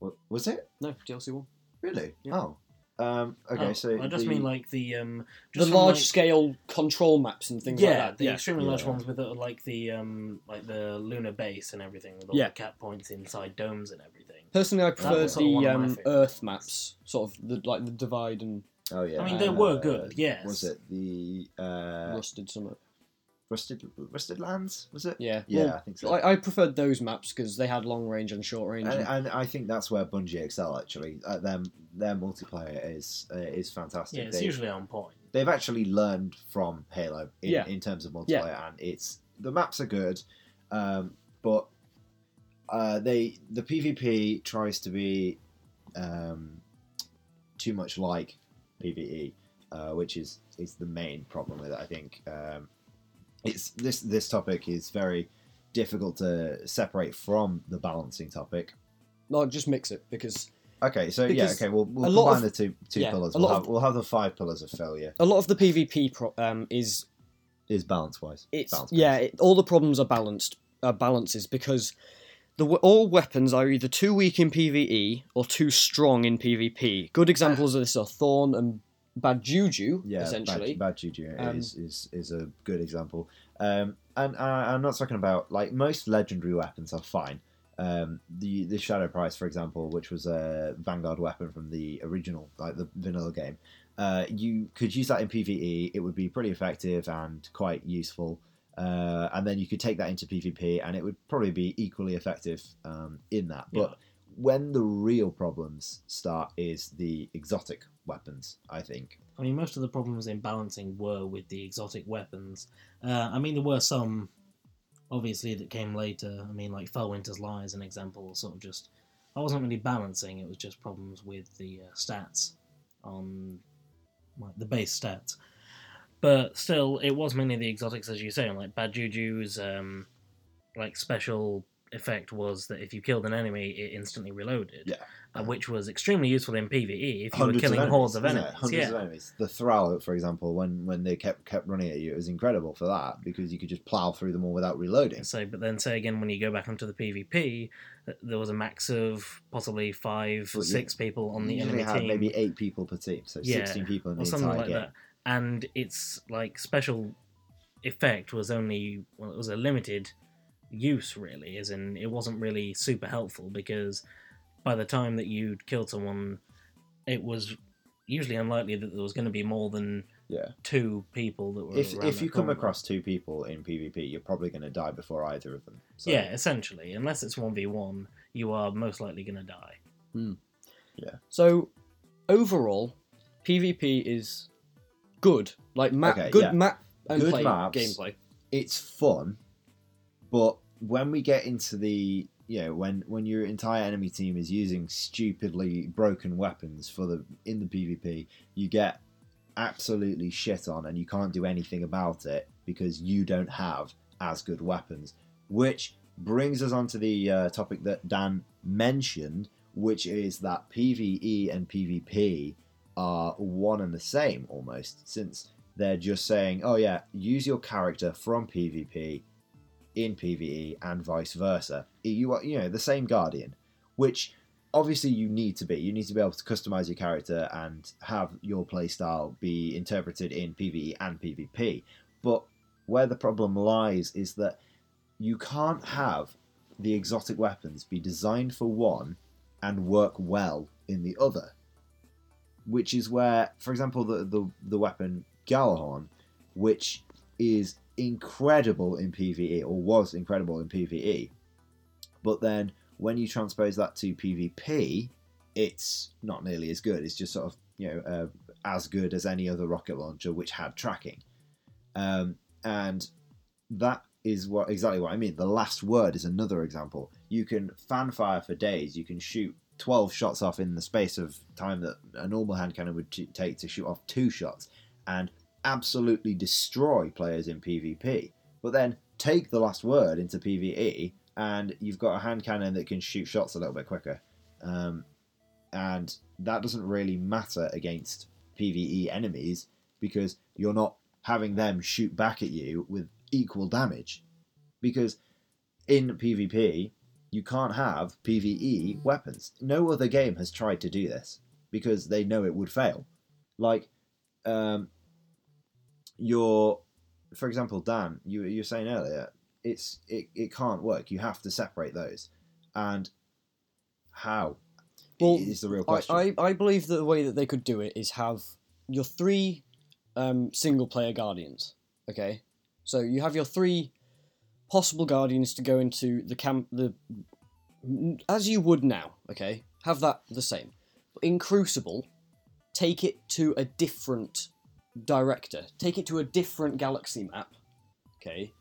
S3: wa- was it
S2: No, DLC one.
S3: really?
S2: Yeah.
S3: Oh. Um, okay,
S4: Oh,
S3: so
S4: I just
S3: the-
S4: mean like the um,
S2: The
S4: just from,
S2: large
S4: like-
S2: scale control maps and things
S4: yeah,
S2: like that.
S4: the
S2: Yeah.
S4: extremely large
S3: Yeah.
S4: ones with uh, like the um, like the lunar base and everything, with all
S2: Yeah.
S4: the cap points inside domes and everything.
S2: Personally, I prefer
S4: was sort of one
S2: the
S4: of my
S2: um,
S4: favourites.
S2: Earth maps, sort of the like the divide and
S3: Oh yeah.
S4: I mean, they
S3: Uh,
S4: were good, yes.
S3: Was it the uh,
S2: Rusted Summit.
S3: Rusted Rusted Lands? Was it?
S2: Yeah.
S3: Yeah,
S2: Well,
S3: I think so.
S2: I, I preferred those maps because they had long range and short range.
S3: and,
S2: and-
S3: and I think that's where Bungie excel. Actually, uh, them their multiplayer is uh, is fantastic.
S4: Yeah, it's
S3: They-
S4: usually on point.
S3: they've actually learned from Halo in,
S2: Yeah.
S3: in terms of multiplayer, and it's the maps are good, um, but uh, they the PvP tries to be um, too much like PVE, uh, which is is the main problem with it. I think um, it's this this topic is very difficult to separate from the balancing topic.
S2: no, just mix it because
S3: Okay, so
S2: Because
S3: yeah, okay, we'll, we'll combine
S2: of-
S3: the two two
S2: yeah,
S3: pillars. We'll have,
S2: of-
S3: we'll have the five pillars of failure.
S2: a lot of the PvP pro- um, is
S3: Is balance wise.
S2: it's
S3: Balance
S2: yeah it, all the problems are balanced uh, balances because the all weapons are either too weak in PvE or too strong in PvP. Good examples of this are Thorn and Bad Juju,
S3: yeah,
S2: essentially.
S3: Bad, bad Juju
S2: Um,
S3: is, is is a good example. Um, and I, I'm not talking about like most legendary weapons are fine. Um, the the Shadow Price, for example, which was a Vanguard weapon from the original, like the vanilla game, uh, you could use that in PVE. It would be pretty effective and quite useful. Uh, and then you could take that into PvP, and it would probably be equally effective um, in that. But when the real problems start is the exotic weapons, I think.
S4: I mean, most of the problems in balancing were with the exotic weapons. Uh, I mean, there were some, obviously, that came later. I mean, like Fellwinter's Lie is an example. Sort of just, I wasn't really balancing. It was just problems with the uh, stats on like the base stats. But still, it was mainly the exotics, as you say. Like Bad Juju's, um, like special effect was that if you killed an enemy, it instantly reloaded.
S3: Yeah.
S4: uh, which was extremely useful in PVE if you
S3: Hundreds
S4: were killing
S3: of enemies,
S4: hordes of enemies.
S3: Hundreds
S4: yeah.
S3: of enemies. The Thrall, for example, when when they kept kept running at you, it was incredible for that because you could just plow through them all without reloading.
S4: So, but then say again, when you go back onto the PvP, there was a max of possibly five,
S3: Well,
S4: six people on the enemy
S3: had
S4: team,
S3: maybe eight people per team, so
S4: Yeah,
S3: sixteen people in the
S4: or something
S3: entire
S4: like
S3: game.
S4: that. And its like special effect was only well, it was a limited use really, as in it wasn't really super helpful because by the time that you'd killed someone, it was usually unlikely that there was going to be more than
S3: Yeah.
S4: two people that were.
S3: If
S4: around
S3: if you come
S4: corner.
S3: across two people in PvP, you're probably going to die before either of them. So,
S4: yeah, essentially, unless it's one v one, you are most likely going to die. Hmm. Yeah.
S2: So overall, PvP is good. Like map,
S3: Okay,
S2: good
S3: yeah.
S2: map and
S3: Good
S2: play
S3: maps.
S2: gameplay.
S3: it's fun, but when we get into the you know when when your entire enemy team is using stupidly broken weapons for the in the PvP, you get absolutely shit on and you can't do anything about it because you don't have as good weapons. Which brings us on to the uh, topic that Dan mentioned, which is that PvE and PvP are one and the same almost, since they're just saying, oh yeah, use your character from PvP in PvE and vice versa. You are, you know, the same Guardian, which obviously you need to be. You need to be able to customize your character and have your playstyle be interpreted in PvE and PvP. But where the problem lies is that you can't have the exotic weapons be designed for one and work well in the other. Which is where, for example, the the, the weapon Gjallarhorn, which is incredible in PvE or was incredible in PvE, but then when you transpose that to PvP, it's not nearly as good. It's just sort of you know uh, as good as any other rocket launcher which had tracking, um, and that is what exactly what I mean. The last word is another example. You can fanfire for days. You can shoot twelve shots off in the space of time that a normal hand cannon would t- take to shoot off two shots, and absolutely destroy players in PvP. But then take the last word into PvE, and you've got a hand cannon that can shoot shots a little bit quicker. Um, and that doesn't really matter against PvE enemies because you're not having them shoot back at you with equal damage. Because in PvP, you can't have PvE weapons. No other game has tried to do this because they know it would fail. Like, um, your, for example, Dan, you you were saying earlier, it's it, it can't work. You have to separate those, and how
S2: Well,
S3: is the real
S2: I,
S3: question.
S2: I, I believe that the way that they could do it is have your three um, single player guardians. Okay, so you have your three possible guardians to go into the camp the as you would now. Okay, have that the same. But in Crucible, take it to a different director. Take it to a different galaxy map. Okay,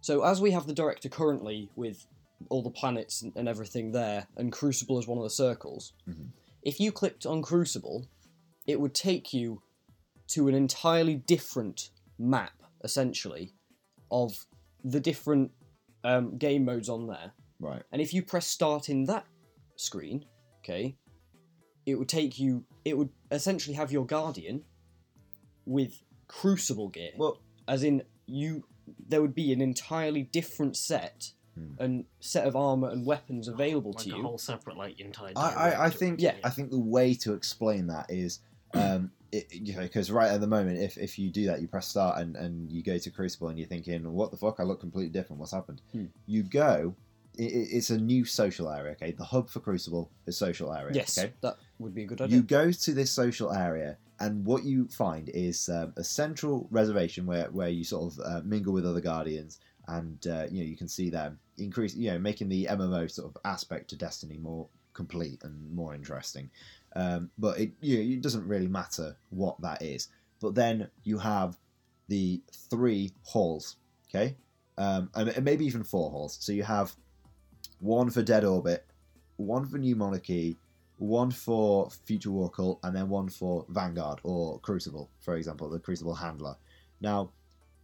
S2: so as we have the director currently with all the planets and, and everything there, and Crucible is one of the circles.
S3: Mhm.
S2: If you clicked on Crucible, it would take you to an entirely different map, essentially, of the different um, game modes on there.
S3: Right.
S2: And if you press start in that screen, okay, it would take you. It would essentially have your Guardian with Crucible gear,
S3: Well,
S2: as in you. There would be an entirely different set
S3: Hmm.
S2: and set of armor and weapons available
S4: like
S2: to
S4: a
S2: you.
S4: whole separate like entire.
S3: I, I, I
S4: directory.
S3: think
S2: Yeah.
S3: I think the way to explain that is um it, you know because right at the moment if, if you do that you press start and, and you go to Crucible and you're thinking what the fuck? I look completely different. What's happened?
S2: Hmm.
S3: you go it, it's a new social area okay? The hub for Crucible is social area
S2: yes,
S3: okay?
S2: that would be a good idea.
S3: you go to this social area and what you find is um, a central reservation where, where you sort of uh, mingle with other guardians and uh, you know you can see them increase you know making the mmo sort of aspect to destiny more complete and more interesting. Um, but it you know, it doesn't really matter what that is. But then you have the three halls okay? Um, and maybe even four halls. So you have one for dead orbit one for new monarchy one for Future War Cult, and then one for Vanguard or Crucible, for example, the Crucible Handler. Now,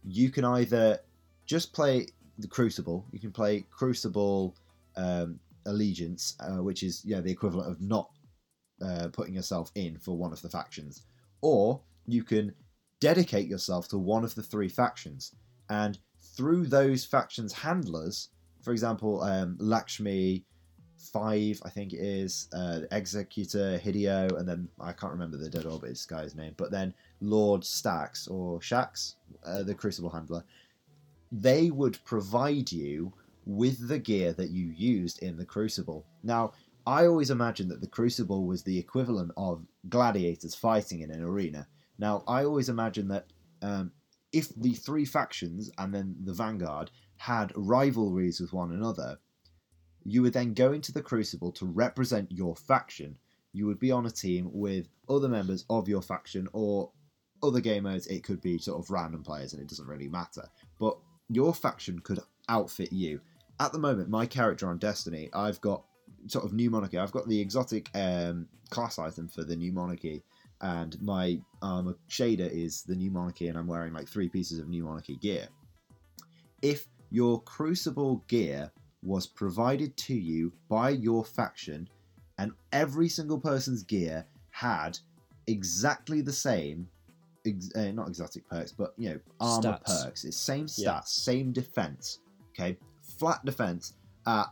S3: you can either just play the Crucible, you can play Crucible um, Allegiance, uh, which is yeah the equivalent of not uh, putting yourself in for one of the factions, or you can dedicate yourself to one of the three factions, and through those factions' handlers, for example, um, Lakshmi, five, I think it is, uh, Executor Hideo, and then I can't remember the Dead Orbit guy's name, but then Lord Stax or Shax, uh, the Crucible Handler, they would provide you with the gear that you used in the Crucible. Now, I always imagined that the Crucible was the equivalent of gladiators fighting in an arena. Now, I always imagined that um, if the three factions and then the Vanguard had rivalries with one another, you would then go into the Crucible to represent your faction. You would be on a team with other members of your faction or other game modes. It could be sort of random players and it doesn't really matter. But your faction could outfit you. At the moment, my character on Destiny, I've got sort of new monarchy. I've got the exotic um, class item for the new monarchy, and my armor shader is the new monarchy, and I'm wearing like three pieces of new monarchy gear. If your crucible gear was provided to you by your faction, and every single person's gear had exactly the same, ex- uh, not exotic perks, but you know armor
S2: Stats.
S3: perks. It's same stats,
S2: Yeah.
S3: same defense. Okay, flat defense at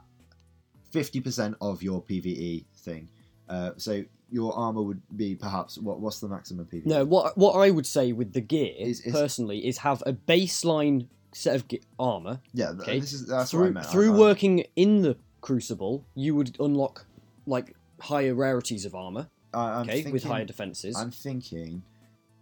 S3: fifty percent of your PVE thing. Uh, so your armor would be perhaps what? What's the maximum PVE?
S2: No, what what I would say with the gear
S3: Is- is-
S2: personally is have a baseline set of ge- armor.
S3: Yeah, th-
S2: Okay.
S3: this is that's what I
S2: through
S3: meant.
S2: Through
S3: I-
S2: working in the Crucible, you would unlock like higher rarities of armor.
S3: I, I'm
S2: Okay, with higher defenses.
S3: I'm thinking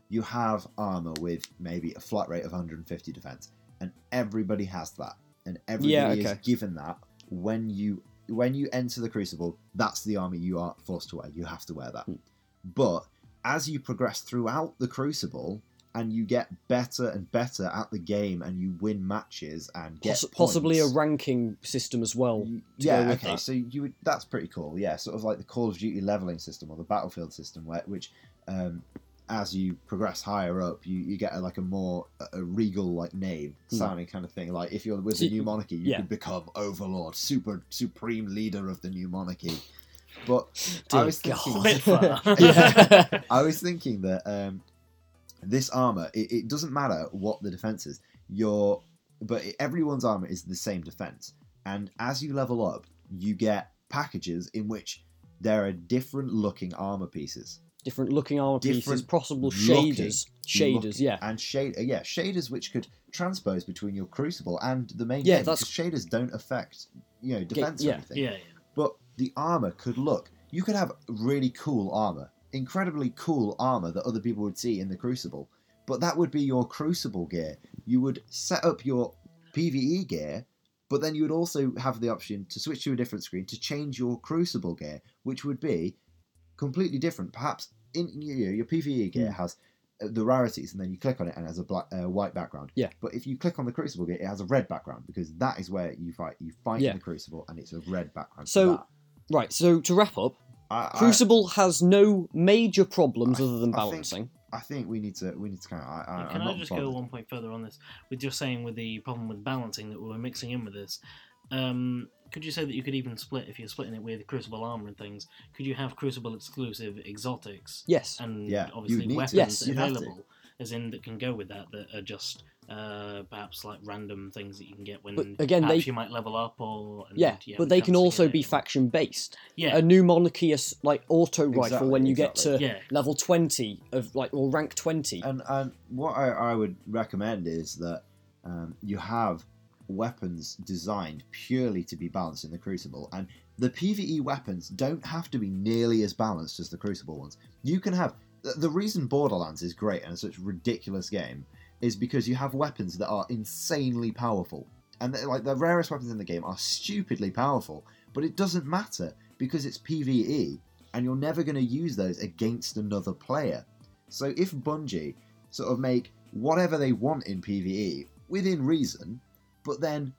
S3: you have armor with maybe a flat rate of 150 defense, and everybody has that, and everybody
S2: Yeah,
S3: is given that when you when you enter the Crucible. That's the armor you are forced to wear. You have to wear that.
S2: Hmm.
S3: But as you progress throughout the Crucible. And you get better and better at the game, and you win matches and get
S2: Poss- possibly a ranking system as well.
S3: Yeah, okay.
S2: that.
S3: So you would that's pretty cool. Yeah, sort of like the Call of Duty leveling system or the Battlefield system, where which um, as you progress higher up, you, you get a, like a more a, regal like name
S2: Hmm.
S3: sounding kind of thing. Like if you're with the new monarchy, you
S2: yeah.
S3: could become Overlord, super supreme leader of the new monarchy. But I was thinking,
S2: yeah.
S3: I was thinking that um, this armor, it, it doesn't matter what the defense is. Your but everyone's armor is the same defense, and as you level up, you get packages in which there are different looking armor pieces
S2: Different looking armor pieces,
S3: Different
S2: possible
S3: looking-
S2: shaders. Shaders,
S3: looking-
S2: yeah.
S3: and shade uh, yeah shaders which could transpose between your crucible and the main
S2: Yeah,
S3: game
S2: that's-
S3: shaders don't affect you know defense or
S2: yeah.
S3: anything
S4: yeah, yeah.
S3: but the armor could look you could have really cool armor incredibly cool armor that other people would see in the Crucible. But that would be your Crucible gear. You would set up your PvE gear, but then you would also have the option to switch to a different screen to change your Crucible gear, which would be completely different. Perhaps in you know, your PvE gear
S2: Hmm.
S3: has uh, the rarities, and then you click on it and it has a black, uh, white background.
S2: Yeah.
S3: But if you click on the Crucible gear, it has a red background because that is where you fight. You fight
S2: Yeah.
S3: in the Crucible, and it's a red background.
S2: So. Right, so to wrap up,
S3: I, I-
S2: Crucible has no major problems
S3: I-
S2: other than balancing.
S3: I think we need to we need to kind of. I, I,
S4: Can
S3: I'm
S4: I just
S3: bothered.
S4: go one point further on this? With just saying with the problem with balancing that we were mixing in with this, um, could you say that you could even split if you're splitting it with Crucible armor and things? Could you have Crucible exclusive exotics
S2: Yes.
S4: and
S3: Yeah,
S4: obviously
S3: you'd to.
S4: weapons
S2: Yes,
S3: you'd have to.
S4: available, as in that can go with that that are just uh, perhaps like random things that you can get when
S2: But again, they-
S4: you might level up or and,
S2: Yeah,
S4: yeah,
S2: but they can also be faction based.
S4: yeah
S2: A new monarchius like auto rifle
S3: Exactly,
S2: when you
S3: exactly.
S2: get to
S4: Yeah.
S2: level twenty of like or rank twenty.
S3: And and what I, I would recommend is that um, you have weapons designed purely to be balanced in the Crucible, and the PVE weapons don't have to be nearly as balanced as the Crucible ones. You can have the, reason Borderlands is great and such a ridiculous game is because you have weapons that are insanely powerful, and like the rarest weapons in the game are stupidly powerful, but it doesn't matter because it's PVE, and you're never going to use those against another player. So if Bungie sort of make whatever they want in PvE within reason, but then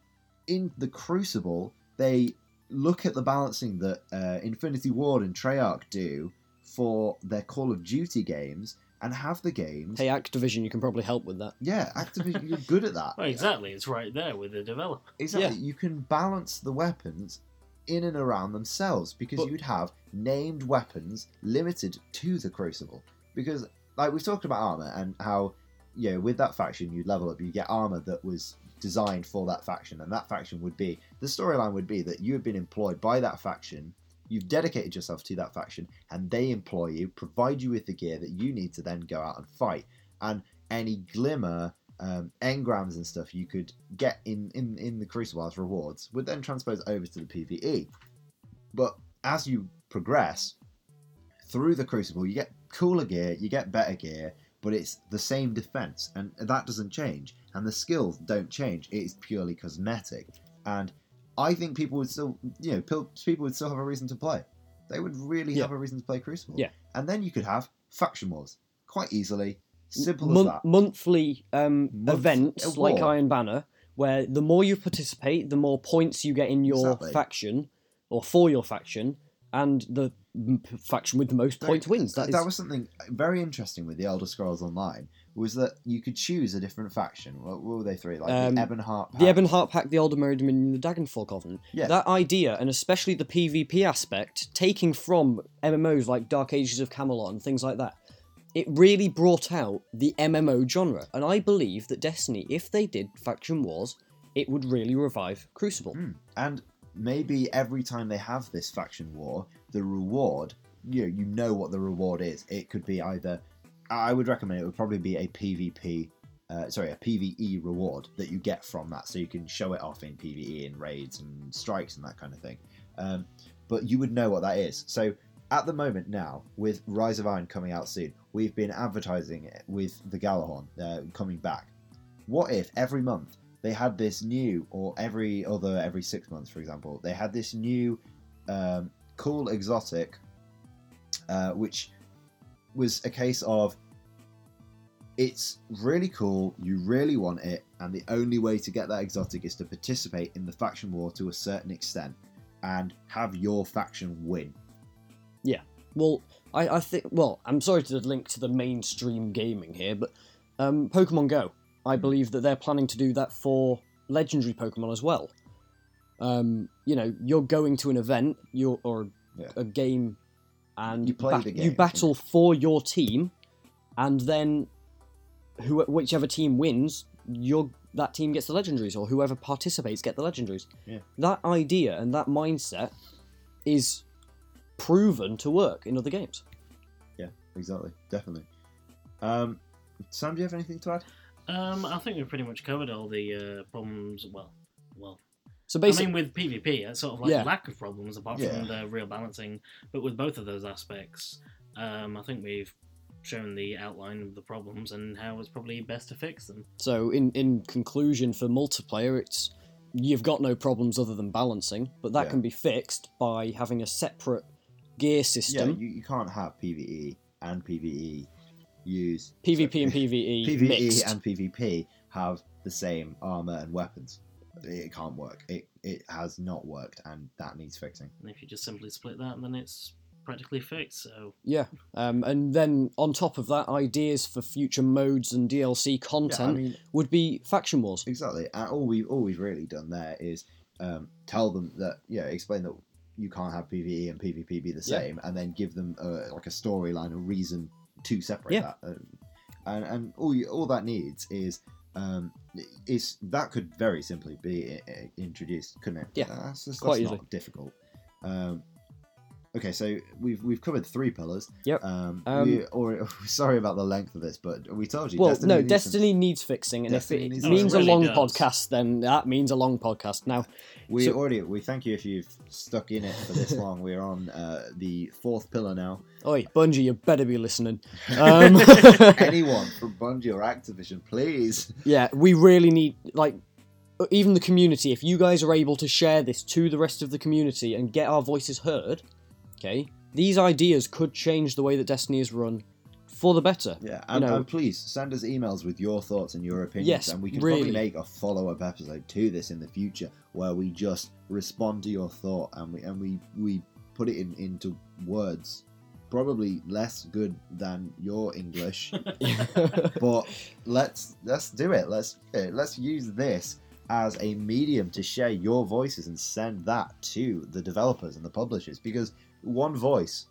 S3: in the Crucible they look at the balancing that uh, Infinity Ward and Treyarch do for their Call of Duty games and have the games.
S2: Hey, Activision, you can probably help with that.
S3: Yeah, Activision, you're good at that.
S4: Well, exactly. It's right there with the developer.
S3: Exactly. You can balance the weapons in and around themselves because
S2: But-
S3: you'd have named weapons limited to the Crucible. Because, like, we've talked about armor and how, you know, with that faction, you'd level up, you get armor that was designed for that faction, and that faction would be the storyline would be that you have been employed by that faction. You've dedicated yourself to that faction, and they employ you, provide you with the gear that you need to then go out and fight. And any glimmer um, engrams and stuff you could get in, in, in the Crucible as rewards would then transpose over to the PvE. But as you progress through the Crucible, you get cooler gear, you get better gear, but it's the same defense, and that doesn't change. And the skills don't change, it's purely cosmetic. And I think people would still, you know, people would still have a reason to play. They would really
S2: Yeah.
S3: have a reason to play Crucible.
S2: Yeah.
S3: And then you could have faction wars quite easily. Simple as that.
S2: monthly um,
S3: Month-
S2: events like. Iron Banner, where the more you participate, the more points you get in your
S3: Exactly.
S2: faction or for your faction, and the faction with the most points wins.
S3: That,
S2: That is,
S3: was something very interesting with the Elder Scrolls Online was that you could choose a different faction. What, what were they three? Like
S2: Um,
S3: the Ebonheart.
S2: the Ebonheart Pact, the Aldmeri Dominion, the Daggerfall Covenant.
S3: Yeah.
S2: That idea, and especially the PvP aspect, taking from MMOs like Dark Ages of Camelot and things like that, it really brought out the MMO genre. And I believe that Destiny, if they did faction wars, it would really revive Crucible.
S3: Hmm. And maybe every time they have this faction war, the reward, you know, you know what the reward is. It could be either, I would recommend it would probably be a PvP, uh, sorry, a PvE reward that you get from that, so you can show it off in PvE and raids and strikes and that kind of thing. Um, but you would know what that is. So at the moment now, with Rise of Iron coming out soon, we've been advertising it with the Gjallarhorn uh, coming back. What if every month they had this new, or every other every six months, for example, they had this new um, cool exotic, uh, which was a case of it's really cool, you really want it, and the only way to get that exotic is to participate in the faction war to a certain extent and have your faction win. Yeah.
S2: Well, I, I think. Well, I'm sorry to link to the mainstream gaming here, but um, Pokemon Go.
S3: Hmm.
S2: I believe that they're planning to do that for legendary Pokemon as well. Um, you know, you're going to an event, you're or
S3: Yeah.
S2: a game, and
S3: You play
S2: ba-
S3: the
S2: you
S3: game,
S2: battle for your team, and then who, whichever team wins, your that team gets the legendaries, or whoever participates get the legendaries.
S3: Yeah.
S2: That idea and that mindset is proven to work in other games.
S3: Yeah, exactly, definitely. Um, Sam, do you have anything to add?
S4: Um, I think we've pretty much covered all the uh, problems. Well, well,
S2: So basically, I
S4: mean, with PvP, it's sort of like
S2: Yeah.
S4: a lack of problems apart
S3: Yeah.
S4: from the real balancing. But with both of those aspects, Um, I think we've shown the outline of the problems and how it's probably best to fix them.
S2: So, in in conclusion, for multiplayer, it's you've got no problems other than balancing, but that
S3: Yeah.
S2: can be fixed by having a separate gear system.
S3: Yeah,
S2: system.
S3: you, you can't have PVE and PVE use
S2: PvP and PvE,
S3: PVE
S2: mixed.
S3: and PvP have the same armor and weapons. It can't work. It it has not worked, and that needs fixing.
S4: And if you just simply split that, then it's practically fixed. So
S2: Yeah, um, and then on top of that, ideas for future modes and DLC
S3: Yeah, I
S2: content
S3: mean,
S2: would be faction wars.
S3: exactly. And all we've all we've really done there is um, tell them that yeah, explain that you can't have PVE and PvP be the
S2: Yeah.
S3: same, and then give them a, like a storyline, a reason to separate
S2: Yeah.
S3: that. Um, and and all you, all that needs is. Um, is that could very simply be introduced, couldn't it?
S2: Yeah,
S3: that's, that's,
S2: quite
S3: that's
S2: easily.
S3: not difficult. Um, okay, so we've we've covered three pillars.
S2: Yep.
S3: Um,
S2: Um,
S3: we, or sorry about the length of this, but we told you.
S2: Well,
S3: Destiny
S2: no,
S3: needs some-
S2: Destiny needs fixing, and
S3: Destiny
S2: if
S3: needs
S2: it
S3: some
S2: means
S4: fixing.
S2: a long
S4: does.
S2: podcast, then that means a long podcast. Now,
S3: We
S2: So-
S3: already we thank you if you've stuck in it for this long. We're on uh, the fourth pillar now.
S2: oi, Bungie, you better be listening. Um,
S3: Anyone from Bungie or Activision, please.
S2: yeah, we really need like even the community. If you guys are able to share this to the rest of the community and get our voices heard, okay, these ideas could change the way that Destiny is run for the better.
S3: Yeah, and,
S2: know-
S3: and please send us emails with your thoughts and your opinions,
S2: Yes,
S3: and we can
S2: really.
S3: probably make a follow-up episode to this in the future where we just respond to your thought and we and we we put it in into words, probably less good than your English. but let's let's do it. Let's eh, let's use this as a medium to share your voices and send that to the developers and the publishers because one voice,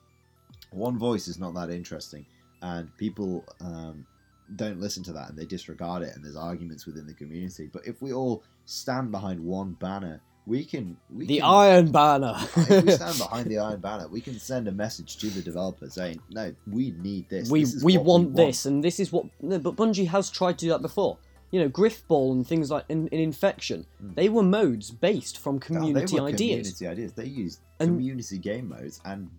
S3: one voice is not that interesting, and people um, don't listen to that and they disregard it, and there's arguments within the community. But if we all stand behind one banner, we can we
S2: the
S3: can,
S2: Iron Banner.
S3: if we stand behind the Iron Banner, we can send a message to the developer saying, "No, we need this.
S2: we
S3: This is
S2: we
S3: what
S2: want this, and this is what. No, but Bungie has tried to do that before. You know, Griffball and things like in, in Infection,
S3: Mm.
S2: they were modes based from
S3: Oh, they
S2: community
S3: were
S2: ideas.
S3: Community ideas. They used
S2: And-
S3: community game modes, and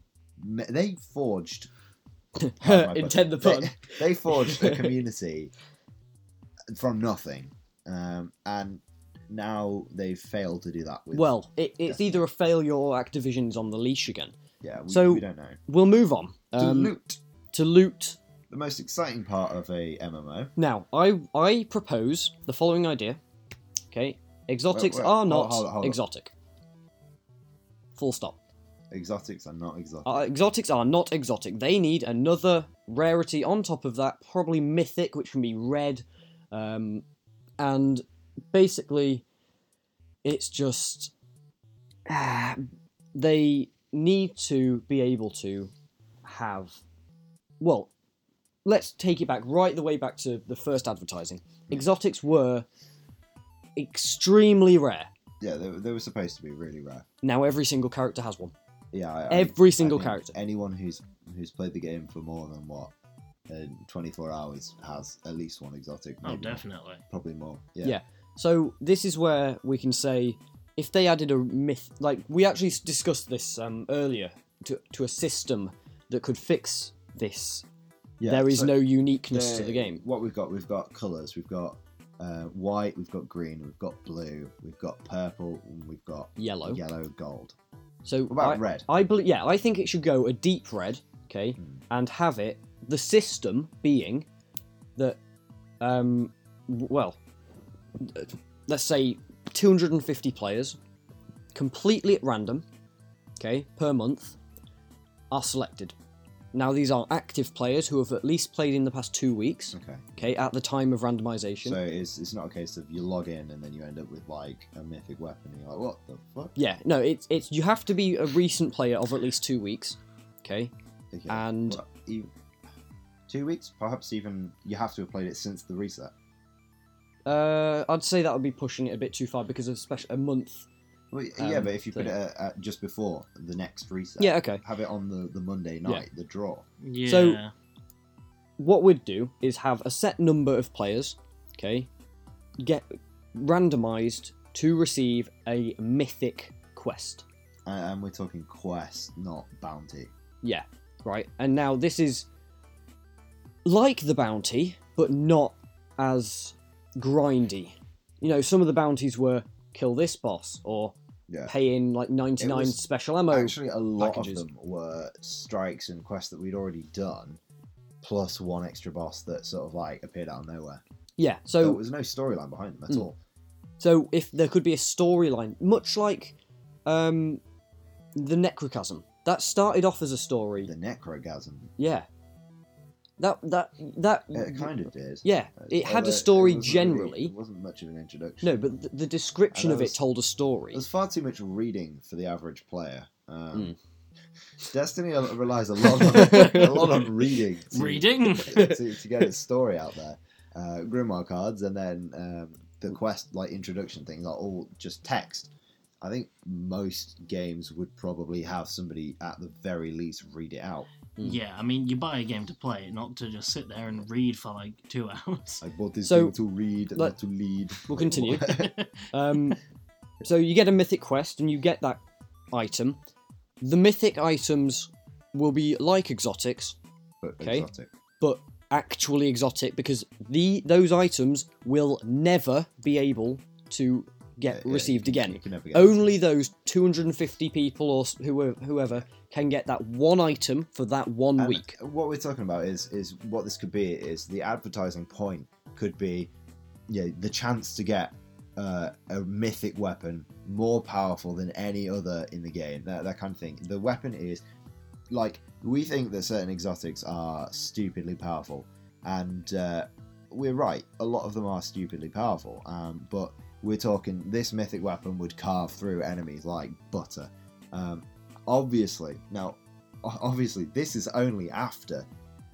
S3: me- they forged. pun,
S2: Intend the
S3: they-
S2: pun.
S3: They, forged a community from nothing, um, and now they've failed to do that. With,
S2: Well, it, it's
S3: Destiny.
S2: either a failure or Activision's on the leash again.
S3: yeah, we,
S2: so-
S3: we don't know.
S2: We'll move on
S3: To
S2: um,
S3: loot,
S2: to loot.
S3: The most exciting part of a MMO.
S2: Now, I I propose the following idea. Okay, exotics
S3: wait,
S2: are not
S3: hold on, hold on.
S2: exotic. Full stop.
S3: Exotics are not exotic.
S2: Uh, exotics are not exotic. They need another rarity on top of that, probably mythic, which can be red. Um, and basically, it's just. they need to be able to have. Well, let's take it back right the way back to the first advertising. Exotics were extremely rare.
S3: yeah, they, they were supposed to be really rare.
S2: Now every single character has one.
S3: Yeah, I, I-
S2: Every
S3: I
S2: single
S3: think
S2: character.
S3: Anyone who's who's played the game for more than what, uh, 24 hours has at least one exotic.
S4: Oh,
S3: maybe more,
S4: definitely.
S3: probably more. Yeah.
S2: Yeah. So this is where we can say if they added a myth, like we actually s- discussed this um, earlier, to to a system that could fix this.
S3: Yeah,
S2: there is
S3: so
S2: no uniqueness to the
S3: the-
S2: game.
S3: What we've got, we've got colours. We've got uh, white. We've got green. We've got blue. We've got purple. And we've got
S2: Yellow.
S3: yellow, gold.
S2: So
S3: What about
S2: I,
S3: red?
S2: I believe, yeah, I think it should go a deep red, okay,
S3: Hmm.
S2: and have it the system being that, um, well, let's say 250 players, completely at random, okay, per month, are selected. Now these are active players who have at least played in the past two weeks,
S3: Okay.
S2: okay, at the time of randomization.
S3: So it's it's not a case of you log in and then you end up with like a mythic weapon. And you're like, what the fuck?
S2: yeah, no, it's it's you have to be a recent player of at least two weeks, okay.
S3: Okay.
S2: And-
S3: what, you, two weeks, perhaps even you have to have played it since the reset.
S2: Uh, I'd say that would be pushing it a bit too far because of special a month.
S3: Well, yeah,
S2: Um,
S3: but if you put it at, at just before the next reset,
S2: Yeah, okay.
S3: have it on the, the Monday night, the draw.
S4: Yeah.
S2: So- What we'd do is have a set number of players, okay, get randomized to receive a mythic quest.
S3: And, and we're talking quest, not bounty.
S2: Yeah. right? And now this is like the bounty, but not as grindy. You know, some of the bounties were kill this boss or
S3: Yeah.
S2: pay in like 99
S3: was
S2: special ammo.
S3: Actually, a lot
S2: packages.
S3: of them were strikes and quests that we'd already done, plus one extra boss that sort of like appeared out of nowhere.
S2: yeah,
S3: So
S2: so
S3: there was no storyline behind them at
S2: Mm.
S3: all.
S2: so if there could be a storyline, much like um, the Necrochasm, that started off as a story.
S3: The Necrochasm,
S2: Yeah, that that that
S3: it kind of did.
S2: yeah, it had a story
S3: wasn't really-
S2: generally.
S3: it wasn't much of an introduction.
S2: No, but the, the description of
S3: there
S2: it told a story.
S3: There's far too much reading for the average player. Um,
S2: Mm.
S3: Destiny relies a lot on a lot on reading. To,
S4: Reading?
S3: to, to get its story out there. Uh, Grimoire cards and then um, the quest like introduction things are all just text. I think most games would probably have somebody at the very least read it out.
S4: Yeah, I mean, you buy a game to play, not to just sit there and read for like two hours.
S3: I bought this
S2: So,
S3: game to read,
S2: let-
S3: not to lead.
S2: We'll continue. Um, so you get a mythic quest and you get that item. The mythic items will be like exotics,
S3: but
S2: Okay.
S3: exotic.
S2: but actually exotic because the those items will never be able to get
S3: Yeah,
S2: received again.
S3: you can never get
S2: Only those 250 people or whoever can get that one item for that one
S3: And
S2: week.
S3: What we're talking about is is what this could be is the advertising point could be, yeah, the chance to get uh, a mythic weapon more powerful than any other in the game. That that kind of thing. The weapon is like we think that certain exotics are stupidly powerful, and uh, we're right. A lot of them are stupidly powerful, um, but we're talking this mythic weapon would carve through enemies like butter. Um, obviously, now obviously this is only after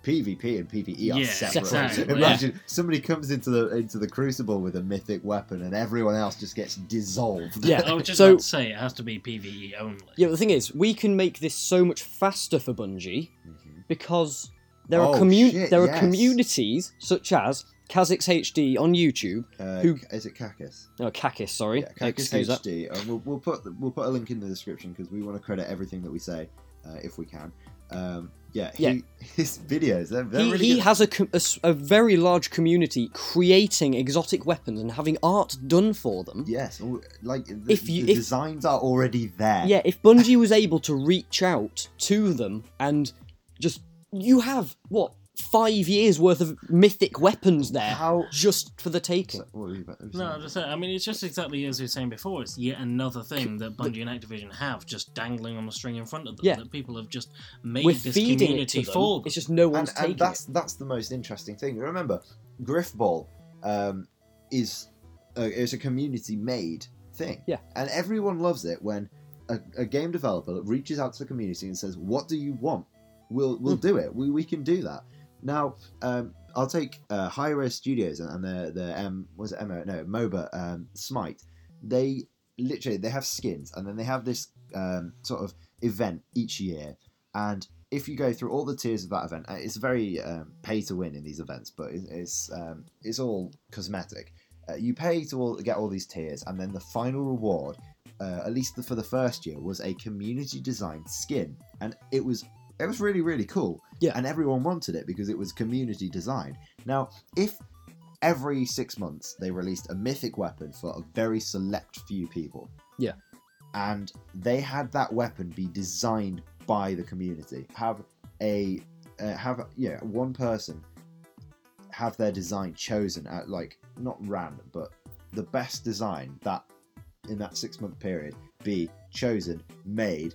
S3: PvP and PvE are
S4: Yeah,
S3: separate.
S2: exactly,
S3: Imagine somebody comes into the into the crucible with a mythic weapon and everyone else just gets dissolved.
S2: Yeah.
S4: I was just
S2: So-
S4: about to say it has to be PVE only.
S2: Yeah, the thing is, we can make this so much faster for Bungie
S3: Mhm.
S2: because there are
S3: Oh,
S2: commu-
S3: shit,
S2: there are communities such as Kha'Zix HD on YouTube.
S3: Uh,
S2: Who-
S3: is it Kakis?
S2: Oh, Kakis, sorry.
S3: Yeah, Kakis
S2: Excuse that.
S3: HD. And we'll, we'll put we'll put a link in the description because we want to credit everything that we say uh, if we can. Um, yeah, he,
S2: Yeah.
S3: his videos they're, they're
S2: He,
S3: really
S2: he has a, a a very large community creating exotic weapons and having art done for them.
S3: Yes, like the,
S2: If you-
S3: the
S2: if-
S3: designs are already there.
S2: Yeah, if Bungie was able to reach out to them and just. You have, what, five years worth of mythic weapons there
S3: How?
S2: just for the taking.
S3: So, what were you about to
S4: No. I'm just saying. I mean, it's just exactly as we were saying before. It's yet another thing that Bungie and Activision have just dangling on the string in front of them.
S2: Yeah.
S4: That people have just made
S2: We're
S4: this
S2: feeding it
S4: community
S2: to them.
S4: for. them.
S2: It's just no
S3: and,
S2: one's
S3: and
S2: taking
S3: that's
S2: it.
S3: that's the most interesting thing. Remember, Griffball um, is a, is a community made thing.
S2: Yeah.
S3: and everyone loves it when a, a game developer reaches out to the community and says, "What do you want? We'll we'll
S2: Hmm.
S3: do it. We we can do that." Now, um, I'll take uh, Hi-Rez Studios and, and the was it MO no MOBA um, Smite. They literally they have skins and then they have this um, sort of event each year and if you go through all the tiers of that event, uh, it's very um, pay to win in these events, but it- it's um, it's all cosmetic. Uh, you pay to all, get all these tiers, and then the final reward, uh, at least the, for the first year, was a community designed skin, and it was it was really really cool.
S2: Yeah.
S3: and everyone wanted it because it was community designed. Now, if every six months they released a mythic weapon for a very select few people,
S2: Yeah.
S3: and they had that weapon be designed by the community, have a uh, have yeah one person have their design chosen at like not random, but the best design that in that six month period be chosen, made,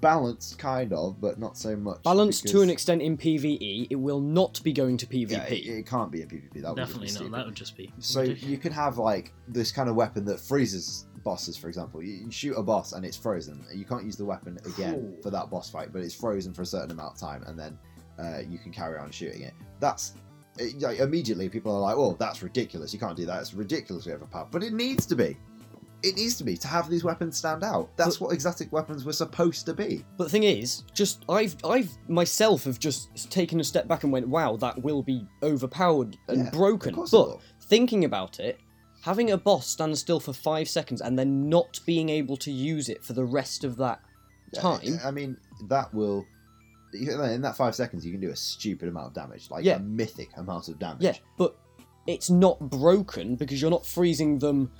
S3: balanced kind of, but not so much.
S2: Balanced to an extent in PvE, it will not be going to PvP.
S3: Yeah, it, it can't be a PvP. That would just
S4: Definitely
S3: be
S4: not. That would just be.
S3: So you can have like this kind of weapon that freezes bosses, for example. You, you shoot a boss and it's frozen. You can't use the weapon again
S4: Ooh.
S3: for that boss fight, but it's frozen for a certain amount of time, and then uh, you can carry on shooting it. That's it, like, immediately people are like, "Oh, that's ridiculous! You can't do that. It's ridiculous we have a overpowered." But it needs to be. It needs to be to have these weapons stand out. That's what exotic weapons were supposed to be.
S2: But the thing is, just I've I've myself have just taken a step back and went, wow, that will be overpowered and
S3: Yeah,
S2: broken. But thinking about it, having a boss stand still for five seconds and then not being able to use it for the rest of that
S3: Yeah,
S2: time.
S3: I mean, that will in that five seconds, you can do a stupid amount of damage, like
S2: Yeah.
S3: a mythic amount of damage.
S2: Yeah, but it's not broken because you're not freezing them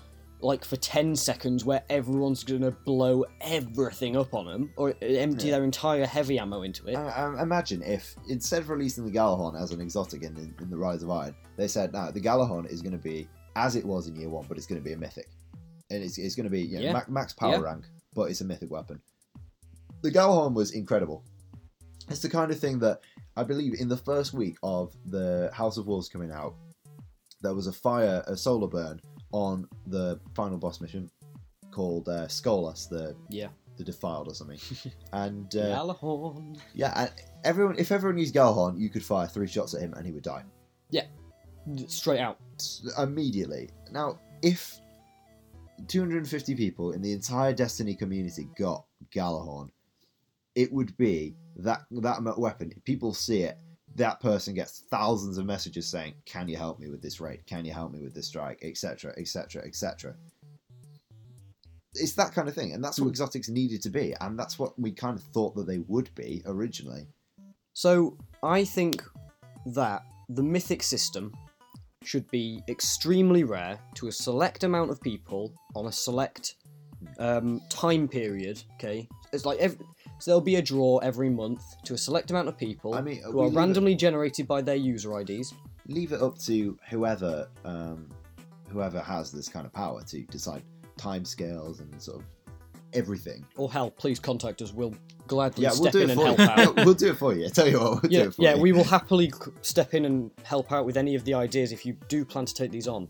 S2: like for 10 seconds where everyone's to blow everything up on them or empty
S3: Yeah.
S2: their entire heavy ammo into it.
S3: Uh, um, imagine if instead of releasing the Gjallarhorn as an exotic in, in, in the Rise of Iron, they said, "No, the Gjallarhorn is to be as it was in Year One, but it's to be a mythic, and it's, it's to be you know,
S2: Yeah.
S3: ma- max power
S2: Yeah.
S3: rank, but it's a mythic weapon." The Gjallarhorn was incredible. It's the kind of thing that I believe in the first week of the House of Wolves coming out, there was a fire, a solar burn on the final boss mission called uh, Skolas, the
S2: Yeah.
S3: the Defiled or something, and uh,
S2: Gjallarhorn.
S3: yeah, and everyone if everyone used Gjallarhorn, you could fire three shots at him and he would die Yeah,
S2: Straight out.
S3: Immediately. Now, if 250 people in the entire Destiny community got Gjallarhorn, it would be that that weapon. People see it, that person gets thousands of messages saying, "Can you help me with this raid? Can you help me with this strike?" etc., etc., etc. It's that kind of thing, and that's what
S2: Hmm.
S3: exotics needed to be, and that's what we kind of thought that they would be originally.
S2: So I think that the mythic system should be extremely rare to a select amount of people on a select um, time period. Okay, it's like every, so there'll be a draw every month to a select amount of people
S3: I mean,
S2: who
S3: we
S2: are
S3: leave
S2: randomly generated by their user IDs.
S3: leave it up to whoever um, whoever has this kind of power to decide timescales and sort of everything.
S2: Or hell, please contact us. We'll gladly
S3: Yeah, we'll
S2: step
S3: do
S2: in
S3: it
S2: and
S3: for
S2: help
S3: you.
S2: out.
S3: We'll, we'll do it for you. I tell you what, we'll
S2: yeah,
S3: do it for
S2: yeah,
S3: you.
S2: we will happily step in and help out with any of the ideas if you do plan to take these on.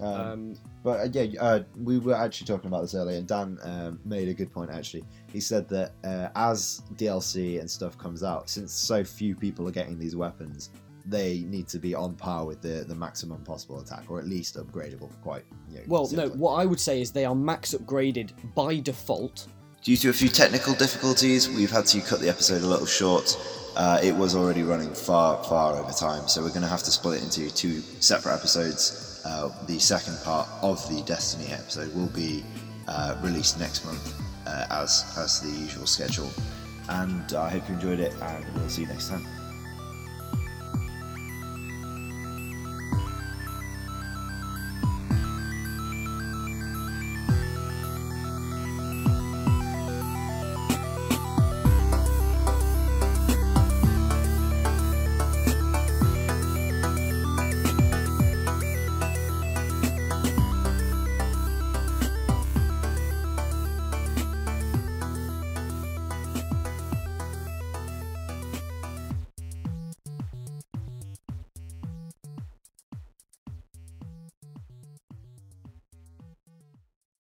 S3: Um,
S2: Um,
S3: but uh, yeah, uh, we were actually talking about this earlier, and Dan um, made a good point. Actually, he said that uh, as DLC and stuff comes out, since so few people are getting these weapons, they need to be on par with the the maximum possible attack, or at least upgradable. Quite. You know,
S2: well, no, what I would say is they are max upgraded by default.
S6: Due to a few technical difficulties, we've had to cut the episode a little short. Uh, it was already running far, far over time, so we're going to have to split it into two separate episodes. Uh, the second part of the Destiny episode will be uh, released next month, uh, as as the usual schedule.
S3: and I hope you enjoyed it, and we'll see you next time.